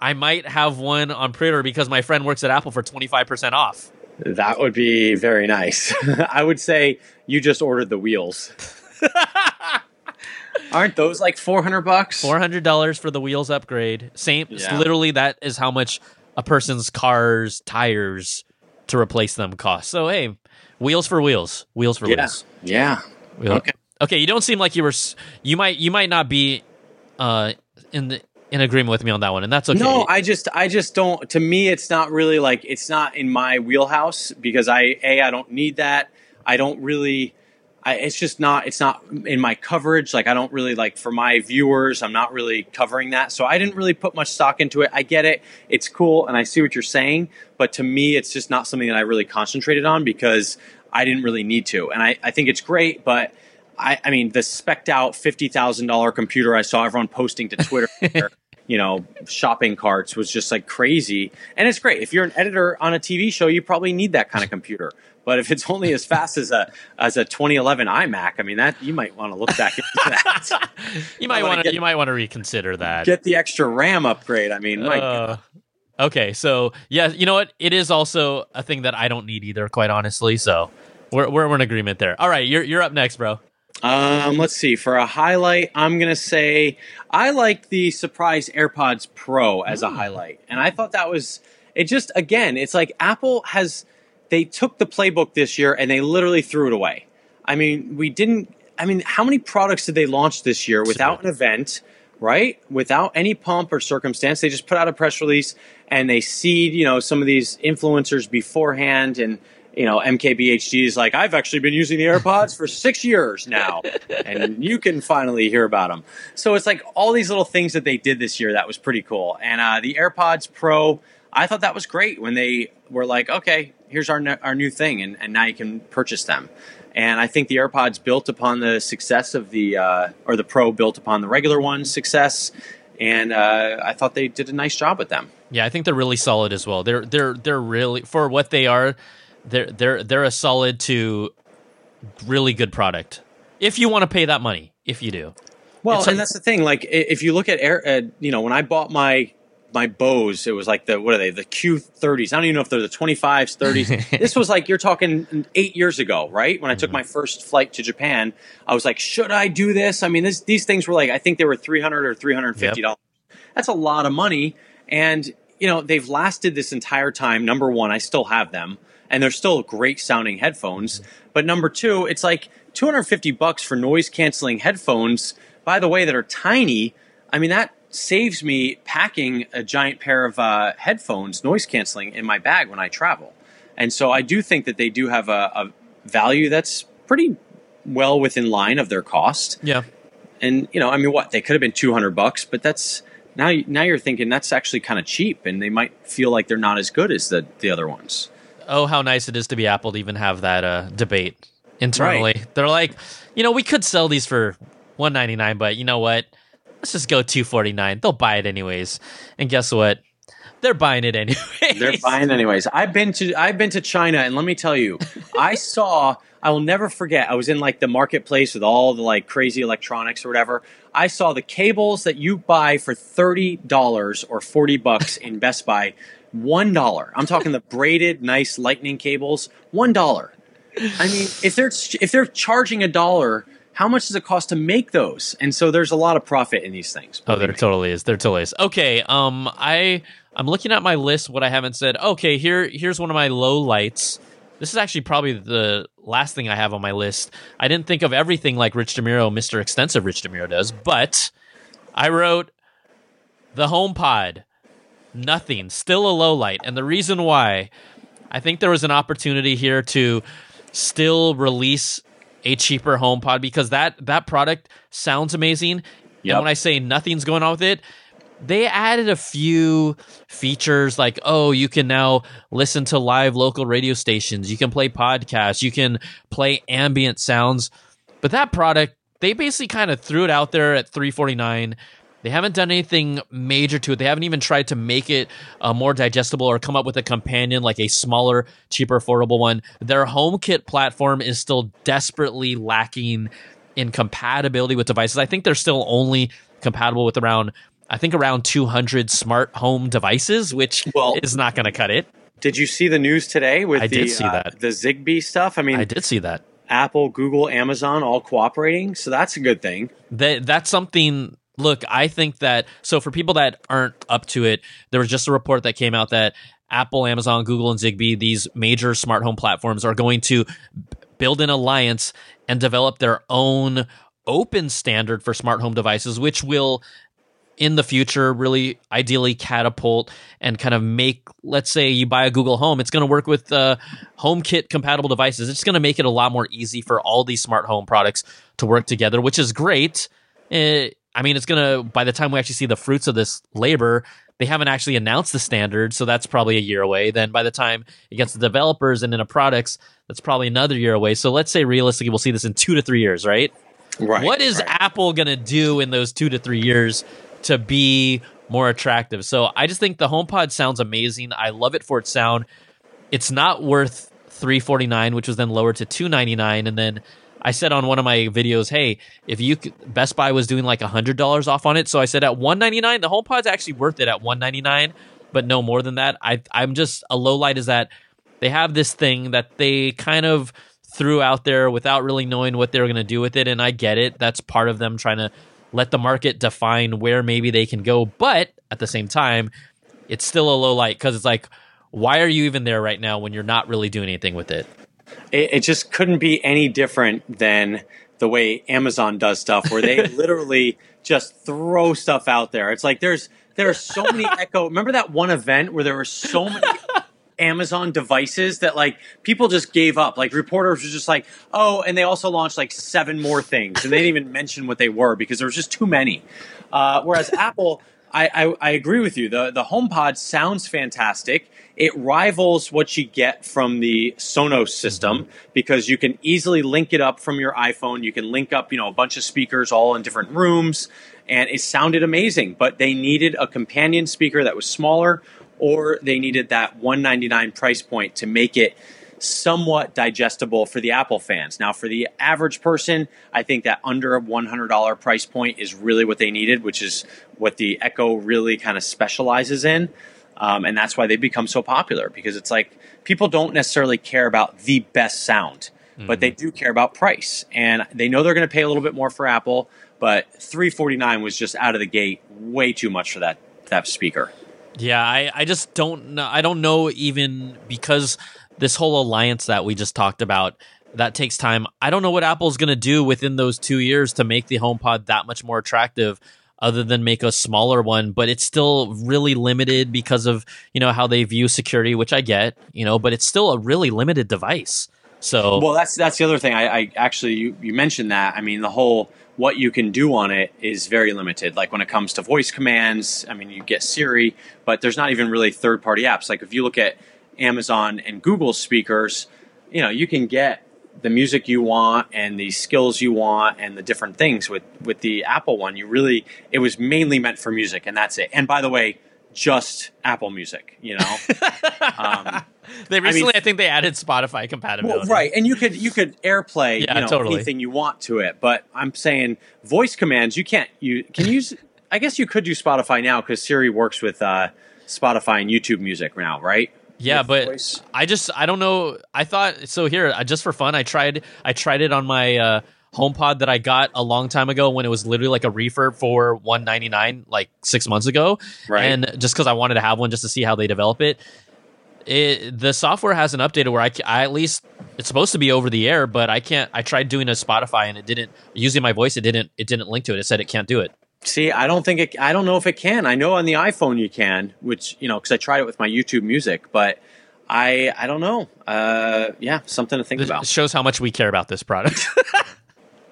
I might have one on pre-order because my friend works at Apple for twenty five percent off? That would be very nice. I would say you just ordered the wheels. Aren't those like 400 bucks? Four hundred dollars for the wheels upgrade. Same. Yeah. Literally, that is how much a person's car's tires to replace them cost. So hey, wheels for wheels. Wheels for Yeah. wheels. Yeah. Wheel- Okay. Okay. You don't seem like you were. You might. You might not be. Uh, in the in agreement with me on that one, and that's okay. No, I just I just don't to me it's not really like it's not in my wheelhouse because I A I don't need that. I don't really I, it's just not it's not in my coverage like I don't really like for my viewers I'm not really covering that. So I didn't really put much stock into it. I get it. It's cool and I see what you're saying, but to me it's just not something that I really concentrated on because I didn't really need to. And I, I think it's great, but I, I mean, the specked out fifty thousand dollar computer I saw everyone posting to Twitter, you know, shopping carts was just like crazy. And it's great if you're an editor on a TV show, you probably need that kind of computer. But if it's only as fast as a as a 2011 iMac, I mean, that you might want to look back into that. you might want to. You might want to reconsider that. Get the extra RAM upgrade. I mean, my Uh, okay, so yeah, you know what? It is also a thing that I don't need either, quite honestly. So we're we're, we're in agreement there. All right, you're you're up next, bro. Um, let's see. For a highlight, I'm gonna say I like the Surprise AirPods Pro as a highlight, and I thought that was it. Just again, it's like Apple has they took the playbook this year and they literally threw it away. I mean, we didn't. I mean, how many products did they launch this year without an event? Right, without any pomp or circumstance, they just put out a press release and they seed, you know, some of these influencers beforehand, and you know, MKBHD is like, I've actually been using the AirPods for six years now, and you can finally hear about them. So it's like all these little things that they did this year that was pretty cool. And uh, the AirPods Pro, I thought that was great when they were like, okay, here's our ne- our new thing, and, and now you can purchase them. And I think the AirPods built upon the success of the, uh, or the Pro built upon the regular one's success, and uh, I thought they did a nice job with them. Yeah, I think they're really solid as well. They're they're they're really for what they are. They're they're they're a solid to really good product. If you want to pay that money, if you do. Well, It's and that's the thing. Like, if you look at air, uh, you know, when I bought my my Bose, it was like the what are they? The Q30s. I don't even know if they're the 25s, 30s. this was like you're talking eight years ago, right? When I took my first flight to Japan, I was like, should I do this? I mean, this, these things were like, I think they were 300 or 350 dollars. That's a lot of money, and you know, they've lasted this entire time. Number one, I still have them, and they're still great sounding headphones. But number two, it's like 250 bucks for noise canceling headphones. By the way, that are tiny. I mean, that saves me packing a giant pair of uh, headphones, noise canceling, in my bag when I travel. And so I do think that they do have a, a value that's pretty well within line of their cost. Yeah. And you know, I mean, what they could have been two hundred bucks, but that's now. Now you're thinking that's actually kind of cheap, and they might feel like they're not as good as the the other ones. Oh, how nice it is to be Apple to even have that uh, debate internally. Right. They're like, you know, we could sell these for one ninety nine, but you know what? Let's just go two forty nine. They'll buy it anyways. And guess what? They're buying it anyways. They're buying anyways. I've been to I've been to China, and let me tell you, I saw. I will never forget. I was in like the marketplace with all the like crazy electronics or whatever. I saw the cables that you buy for thirty dollars or forty bucks in Best Buy. One dollar. I'm talking the braided, nice lightning cables. One dollar. I mean, if they're if they're charging a dollar how much does it cost to make those? And so there's a lot of profit in these things. Oh, there totally is. There totally is. Okay, um, I I'm looking at my list. What I haven't said. Okay, here here's one of my low lights. This is actually probably the last thing I have on my list. I didn't think of everything like Rich DeMuro, Mister Extensive Rich DeMuro does, but I wrote the HomePod. Nothing. Still a low light, and the reason why, I think there was an opportunity here to still release a cheaper HomePod because that that product sounds amazing. Yep. And when I say nothing's going on with it, they added a few features like oh you can now listen to live local radio stations you can play podcasts you can play ambient sounds but that product they basically kind of threw it out there at 349 they haven't done anything major to it. They haven't even tried to make it uh, more digestible or come up with a companion like a smaller, cheaper, affordable one. Their HomeKit platform is still desperately lacking in compatibility with devices. I think they're still only compatible with around, I think around 200 smart home devices, which well, is not going to cut it. Did you see the news today with I the, did see uh, that. the Zigbee stuff? I mean, I did see that. Apple, Google, Amazon all cooperating, so that's a good thing. That that's something look, I think that so for people that aren't up to it, there was just a report that came out that Apple, Amazon, Google, and Zigbee, these major smart home platforms, are going to build an alliance and develop their own open standard for smart home devices, which will in the future really ideally catapult and kind of make let's say you buy a google home it's going to work with uh, homekit compatible devices. It's going to make it a lot more easy for all these smart home products to work together which is great. It, I mean, it's gonna by the time we actually see the fruits of this labor, they haven't actually announced the standard, so that's probably a year away. Then by the time it gets to developers and into products, that's probably another year away. So let's say realistically, we'll see this in two to three years, right? Right. What is right. Apple gonna do in those two to three years to be more attractive? So I just think the HomePod sounds amazing. I love it for its sound. It's not worth three forty nine, which was then lowered to two ninety nine, and then I said on one of my videos, hey, if you Best Buy was doing like hundred dollars off on it, so I said at one ninety nine, the HomePod's actually worth it at one ninety nine, but no more than that. I I'm just a low light is that they have this thing that they kind of threw out there without really knowing what they were going to do with it, and I get it. That's part of them trying to let the market define where maybe they can go, but at the same time, it's still a low light because it's like, why are you even there right now when you're not really doing anything with it? It, it just couldn't be any different than the way Amazon does stuff, where they literally just throw stuff out there. It's like there's there are so many Echo. Remember that one event where there were so many Amazon devices that like people just gave up. Like reporters were just like, oh, and they also launched like seven more things, and they didn't even mention what they were because there was just too many. Uh, whereas Apple I, I, I, agree with you. The the HomePod sounds fantastic. It rivals what you get from the Sonos system mm-hmm. because you can easily link it up from your iPhone. You can link up, you know, a bunch of speakers all in different rooms, and it sounded amazing. But they needed a companion speaker that was smaller, or they needed that 199 price point to make it somewhat digestible for the Apple fans. Now, for the average person, I think that under a $100 price point is really what they needed, which is what the Echo really kind of specializes in. Um, and that's why they become so popular because it's like people don't necessarily care about the best sound, mm-hmm. but they mm-hmm. do care about price. And they know they're going to pay a little bit more for Apple, but 349 was just out of the gate way too much for that, that speaker. Yeah, I, I just don't know. I don't know even because this whole alliance that we just talked about that takes time. I don't know what Apple's going to do within those two years to make the HomePod that much more attractive, other than make a smaller one. But it's still really limited because of you know how they view security, which I get, you know. But it's still a really limited device. So Well, that's that's the other thing. I, I actually you, you mentioned that. I mean, the whole what you can do on it is very limited. Like when it comes to voice commands, I mean, you get Siri, but there's not even really third party apps. Like if you look at Amazon and Google speakers, you know, you can get the music you want and the skills you want and the different things with with the Apple one. You really it was mainly meant for music, and that's it. And by the way, just Apple Music. You know. um, they recently, I, mean- think they added Spotify compatibility. well, right, and you could you could AirPlay Yeah, you know, totally. anything you want to it, but I'm saying voice commands you can't you can use. I guess you could do Spotify now because Siri works with uh, Spotify and YouTube Music now, right? Yeah, but voice. I just I don't know. I thought so. Here, uh, just for fun, I tried I tried it on my uh, HomePod that I got a long time ago when it was literally like a refurb for one ninety nine, like six months ago. Right. And just because I wanted to have one, just to see how they develop it. It, the software hasn't updated where I, I at least it's supposed to be over the air, but I can't. I tried doing a Spotify and it didn't using my voice. It didn't. It didn't link to it. It said it can't do it. See, I don't think it. I don't know if it can. I know on the iPhone you can, which you know because I tried it with my YouTube Music, but I I don't know. Uh, yeah, something to think This about. shows how much we care about this product.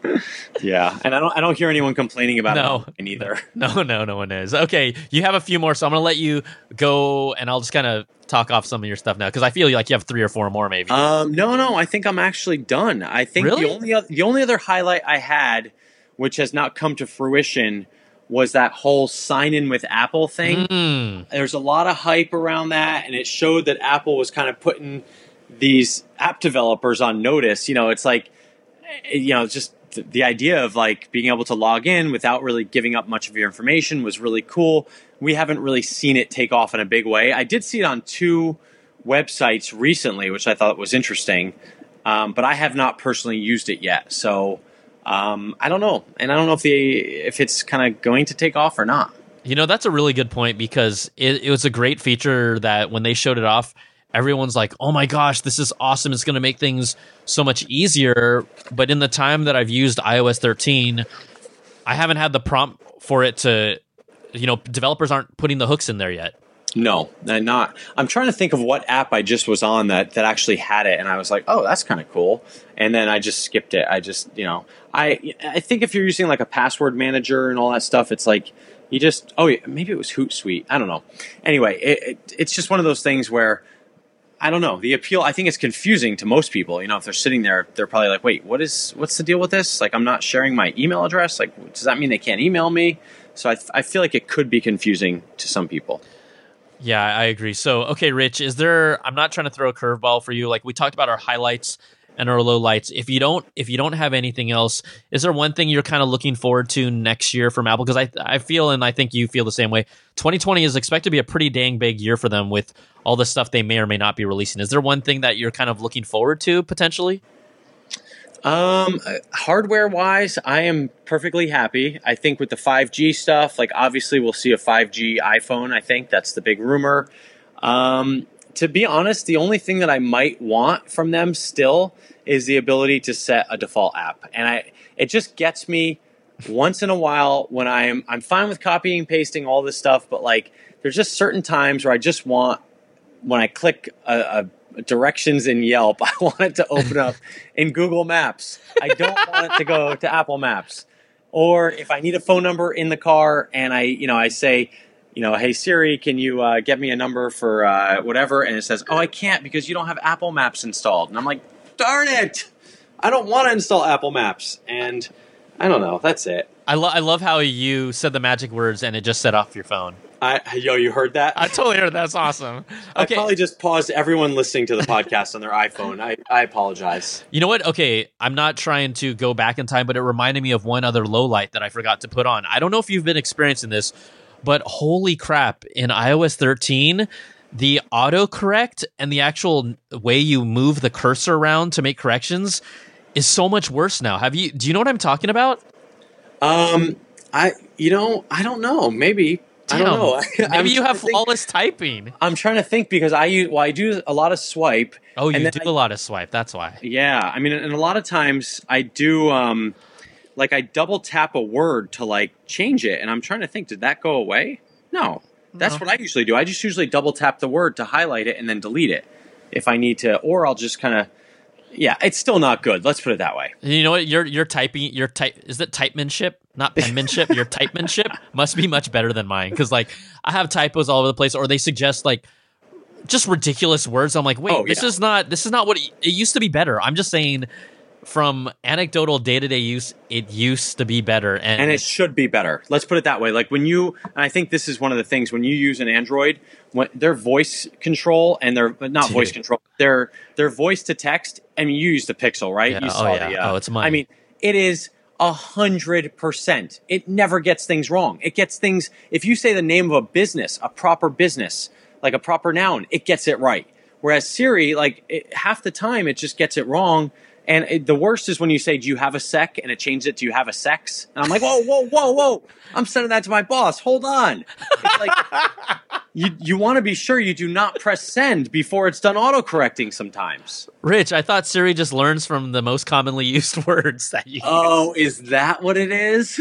Yeah, and I don't I don't hear anyone complaining about No. it either. No, no, no one is. Okay, you have a few more, so I'm gonna let you go, and I'll just kind of talk off some of your stuff now because I feel like you have three or four more, maybe. Um, no, no, I think I'm actually done. I think Really? the only the only other highlight I had, which has not come to fruition, was that whole sign in with Apple thing. Mm, There's a lot of hype around that, and it showed that Apple was kind of putting these app developers on notice. You know, it's like, eh, you know, just the idea of like being able to log in without really giving up much of your information was really cool. We haven't really seen it take off in a big way. I did see it on two websites recently, which I thought was interesting, um, but I have not personally used it yet. So um, I don't know, and I don't know if the if it's kind of going to take off or not. you know, that's a really good point because it, it was a great feature that when they showed it off, everyone's like, "Oh my gosh, this is awesome! It's gonna make things so much easier." But in the time that I've used iOS 13, I haven't had the prompt for it to, you know, developers aren't putting the hooks in there yet. No, not. I'm trying to think of what app I just was on that that actually had it, and I was like, "Oh, that's kind of cool." And then I just skipped it. I just, you know, I I think if you're using like a password manager and all that stuff, it's like you just. Oh, maybe it was Hootsuite. I don't know. Anyway, it, it, it's just one of those things where I don't know the appeal. I think it's confusing to most people. You know, if they're sitting there, they're probably like, "Wait, what is what's the deal with this? Like, I'm not sharing my email address. Like, does that mean they can't email me?" So I, I feel like it could be confusing to some people. Yeah, I agree. So, okay, Rich, is there? I'm not trying to throw a curveball for you. Like we talked about our highlights and our lowlights. If you don't, if you don't have anything else, is there one thing you're kind of looking forward to next year from Apple? Because I, I feel, and I think you feel the same way. 2020 is expected to be a pretty dang big year for them with all the stuff they may or may not be releasing. Is there one thing that you're kind of looking forward to potentially? Um, hardware wise, I am perfectly happy. I think with the 5G stuff, like obviously we'll see a 5G iPhone. I think that's the big rumor. Um, to be honest, the only thing that I might want from them still is the ability to set a default app, and I it just gets me once in a while when I'm I'm fine with copying pasting all this stuff, but like there's just certain times where I just want when I click a, a directions in Yelp, I want it to open up in Google Maps. I don't want it to go to Apple Maps. Or if I need a phone number in the car and I, you know, I say, you know, hey Siri, can you uh, get me a number for uh, whatever? And it says, oh, I can't because you don't have Apple Maps installed. And I'm like, darn it, I don't want to install Apple Maps. And I don't know. That's it. I, lo- I love how you said the magic words and it just set off your phone. I, yo, you heard that? I totally heard. That. That's awesome. Okay. I probably just paused everyone listening to the podcast on their iPhone. I, I apologize. You know what? Okay, I'm not trying to go back in time, but it reminded me of one other low light that I forgot to put on. I don't know if you've been experiencing this, but holy crap, in iOS 13, the autocorrect and the actual way you move the cursor around to make corrections is so much worse now. Have you do you know what I'm talking about? Um, I you know I don't know. Maybe I don't know. Maybe I'm you have flawless typing. I'm trying to think because I use well I do a lot of swipe. Oh, you do I- a lot of swipe. That's why. Yeah, I mean, and a lot of times I do um, like I double tap a word to like change it, and I'm trying to think, did that go away? No, that's No. what I usually do. I just usually double tap the word to highlight it and then delete it if I need to, or I'll just kind of Yeah, it's still not good. Let's put it that way. You know what? Your your typing your type is it typemanship, not penmanship. your typemanship must be much better than mine because like I have typos all over the place, or they suggest like just ridiculous words. I'm like, wait, Oh, this yeah. is not this is not what it, it used to be better. I'm just saying from anecdotal day to day use, it used to be better, and, and it should be better. Let's put it that way. Like when you, and I think this is one of the things when you use an Android, when their voice control and their not voice control, their their voice to text. I mean, you use the Pixel, right? Yeah. You Oh, yeah. the. Uh, Oh, it's money. I mean, it is a hundred percent. It never gets things wrong. It gets things. If you say the name of a business, a proper business, like a proper noun, it gets it right. Whereas Siri, like it, half the time, it just gets it wrong. And it, the worst is when you say, "Do you have a sec?" and it changes it to "You have a sex," and I'm like, "Whoa, whoa, whoa, whoa! I'm sending that to my boss. Hold on." It's like you you want to be sure you do not press send before it's done auto correcting. Sometimes. Rich, I thought Siri just learns from the most commonly used words that you. Oh, is that what it is?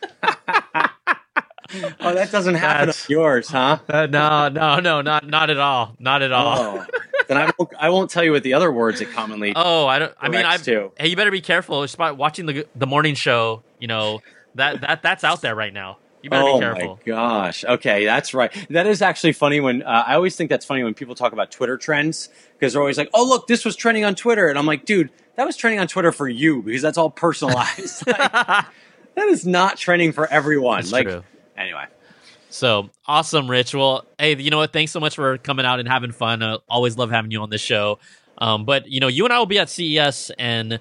oh, that doesn't happen That's- yours, huh? Uh, no, no, no, not not at all, not at all. Oh, then I won't, I won't tell you what the other words it commonly. Oh, I don't. I mean, I. Hey, you better be careful. It's about watching the the morning show. You know that that that's out there right now. You better oh be careful. my gosh! Okay, that's right. That is actually funny. When uh, I always think that's funny when people talk about Twitter trends because they're always like, "Oh, look, this was trending on Twitter," and I'm like, "Dude, that was trending on Twitter for you because that's all personalized. Like, that is not trending for everyone." That's like, true. anyway, So awesome, Rich. Well, hey, you know what? Thanks so much for coming out and having fun. Uh, always love having you on this show. Um, but you know, you and I will be at CES, and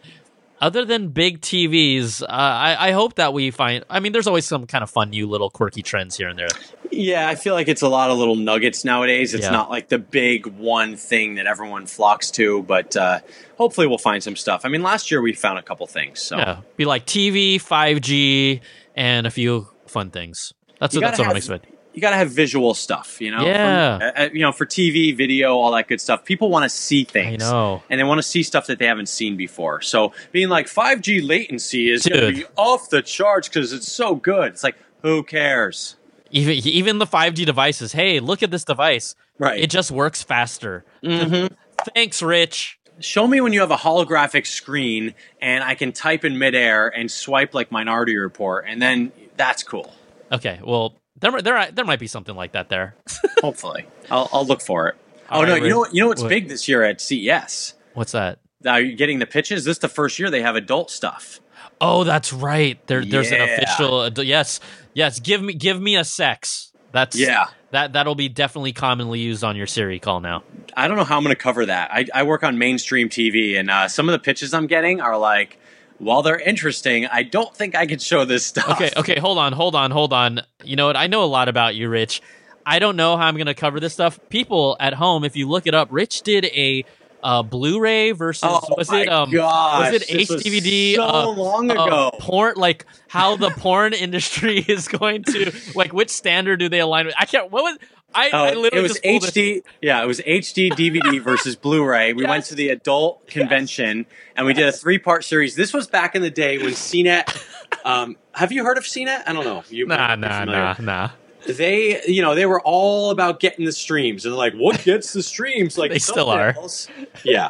other than big TVs, uh, I, I hope that we find. I mean, there's always some kind of fun, new little quirky trends here and there. yeah, I feel like it's a lot of little nuggets nowadays. It's Yeah. not like the big one thing that everyone flocks to, but uh, hopefully we'll find some stuff. I mean, last year we found a couple things, so. Yeah, be like TV, 5G, and a few fun things. That's what, that's what I'm expecting. you got to have visual stuff, you know. Yeah. For, uh, uh, you know, for TV, video, all that good stuff. People want to see things. I know. and they want to see stuff that they haven't seen before. So being like 5G latency is going to be off the charts because it's so good. It's like who cares, Even even the 5G devices. Hey, look at this device. right? It just works faster. Mm-hmm. Thanks, Rich. Show me when you have a holographic screen and I can type in midair and swipe like Minority Report, and then that's cool. Okay, well, there there there might be something like that there. Hopefully, I'll, I'll look for it. All oh no, you know what? You know what's what- big this year at CES? What's that? Are you getting the pitches? This is the first year they have adult stuff. Oh, that's right. There, there's an official. Yes, yes. Give me, give me a sex. That's Yeah. That that'll be definitely commonly used on your Siri call now. I don't know how I'm going to cover that. I, I work on mainstream TV, and uh, some of the pitches I'm getting are like, while they're interesting, I don't think I could show this stuff. Okay, okay. Hold on, hold on, hold on. You know what? I know a lot about you, Rich. I don't know how I'm going to cover this stuff. People at home, if you look it up, Rich did a uh, Blu-ray versus Oh was it um gosh, was it HDVD so uh, long uh, ago. porn like how the porn industry is going to like which standard do they align with? I can't. What was I? Oh, I literally it was just pulled this- HD. Yeah, it was HD DVD versus Blu-ray. We went to the adult convention and we did a three-part series. This was back in the day when CNET. Um, have you heard of CNET? I don't know. You Nah, nah, familiar. nah, nah. They, you know, they were all about getting the streams, and like, "What gets the streams?" Like They still are. thumbnails. Yeah,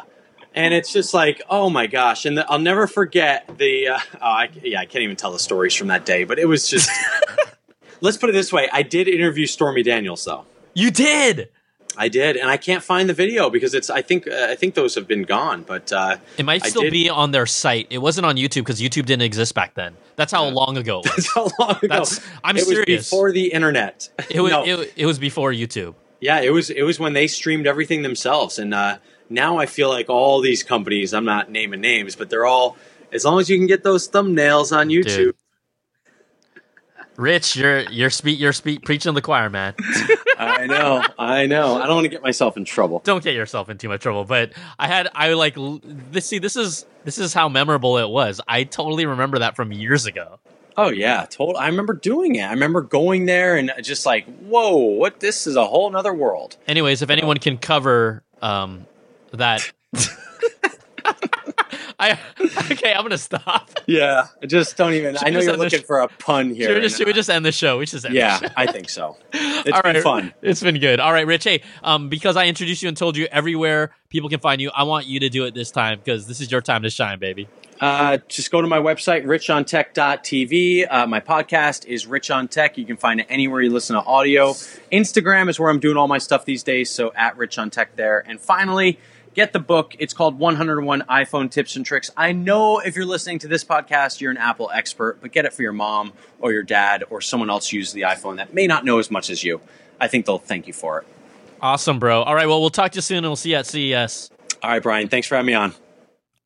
and it's just like, oh my gosh! And the, I'll never forget the. Uh, oh, I, yeah, I can't even tell the stories from that day, but it was just. let's put it this way: I did interview Stormy Daniels, though. You did. I did, and I can't find the video because it's. I think. Uh, I think those have been gone, but uh, It might still be on their site. It wasn't on YouTube because YouTube didn't exist back then. That's how Yeah. long ago it was. that's how long ago. That's- I'm it serious. was before the internet. It was, No. it, it was before YouTube. Yeah, it was it was when they streamed everything themselves, and uh, now I feel like all these companies. I'm not naming names, but they're all as long as you can get those thumbnails on YouTube. Dude. Rich, you're you're speak you're speak preaching the choir, man. I know, I know. I don't want to get myself in trouble. Don't get yourself in too much trouble. But I had I like this. See, this is this is how memorable it was. I totally remember that from years ago. Oh yeah, total. I remember doing it. I remember going there and just like, whoa, what? This is a whole nother world. Anyways, if anyone can cover um, that, I okay. I'm gonna stop. Yeah, just don't even. Should I know you're looking for a pun here. Should we, just, should we just end the show? We should just end the yeah. I think so. It's All been right, fun. It's been good. All right, Rich. Hey, um, because I introduced you and told you everywhere people can find you, I want you to do it this time because this is your time to shine, baby. Uh, just go to my website, richontech.tv. Uh, my podcast is Rich on Tech. You can find it anywhere you listen to audio. Instagram is where I'm doing all my stuff these days, so at Rich on Tech there. And finally, get the book. It's called 101 iPhone Tips and Tricks. I know if you're listening to this podcast, you're an Apple expert, but get it for your mom or your dad or someone else who uses the iPhone that may not know as much as you. I think they'll thank you for it. Awesome, bro. All right, well, we'll talk to you soon and we'll see you at CES. All right, Brian, thanks for having me on.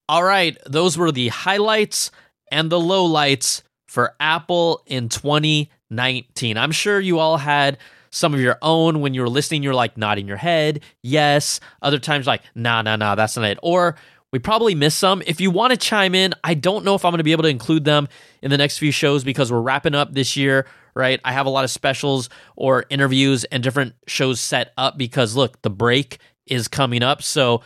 All right, those were the highlights and the lowlights for Apple in 2019. I'm sure you all had some of your own when you're listening. You're like nodding your head, yes. Other times, like, nah, nah, nah, that's not it. Or we probably missed some. If you want to chime in, I don't know if I'm going to be able to include them in the next few shows because we're wrapping up this year, right? I have a lot of specials or interviews and different shows set up because, look, the break is coming up. So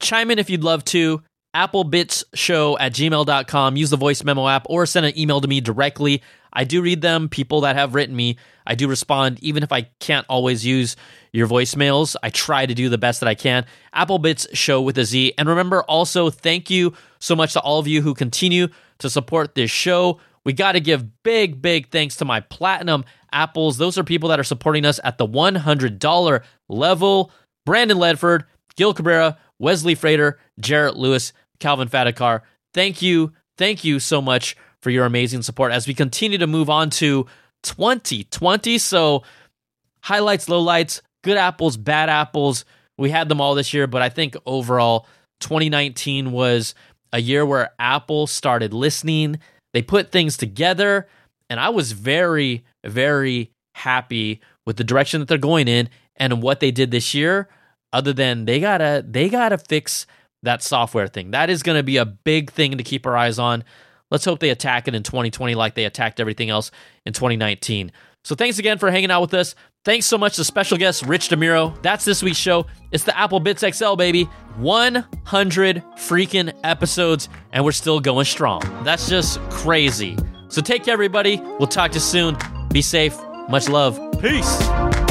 chime in if you'd love to applebitzshow at gmail.com use the voice memo app or send an email to me directly i do read them people that have written me. I do respond even if i can't always use your voicemails i try to do the best that i can. Applebitz show with a z. And remember also thank you so much to all of you who continue to support this show. We got to give big big thanks to my platinum apples. Those are people that are supporting us at the $100 level. Brandon ledford gil cabrera Wesley Frater, Jarrett Lewis, Calvin Fadakar. Thank you, thank you so much for your amazing support as we continue to move on to 2020. So, highlights, lowlights, good apples, bad apples. We had them all this year, but I think overall, 2019 was a year where Apple started listening. They put things together, and I was very, very happy with the direction that they're going in and what they did this year other than they gotta they gotta fix that software thing that is going to be a big thing to keep our eyes on let's hope they attack it in 2020 like they attacked everything else in 2019 so thanks again for hanging out with us. Thanks so much to special guest Rich DeMuro. That's this week's show. It's the Apple Bitz XL baby. 100 freaking episodes and we're still going strong. That's just crazy. So take care everybody. We'll talk to you soon. Be safe. Much love. Peace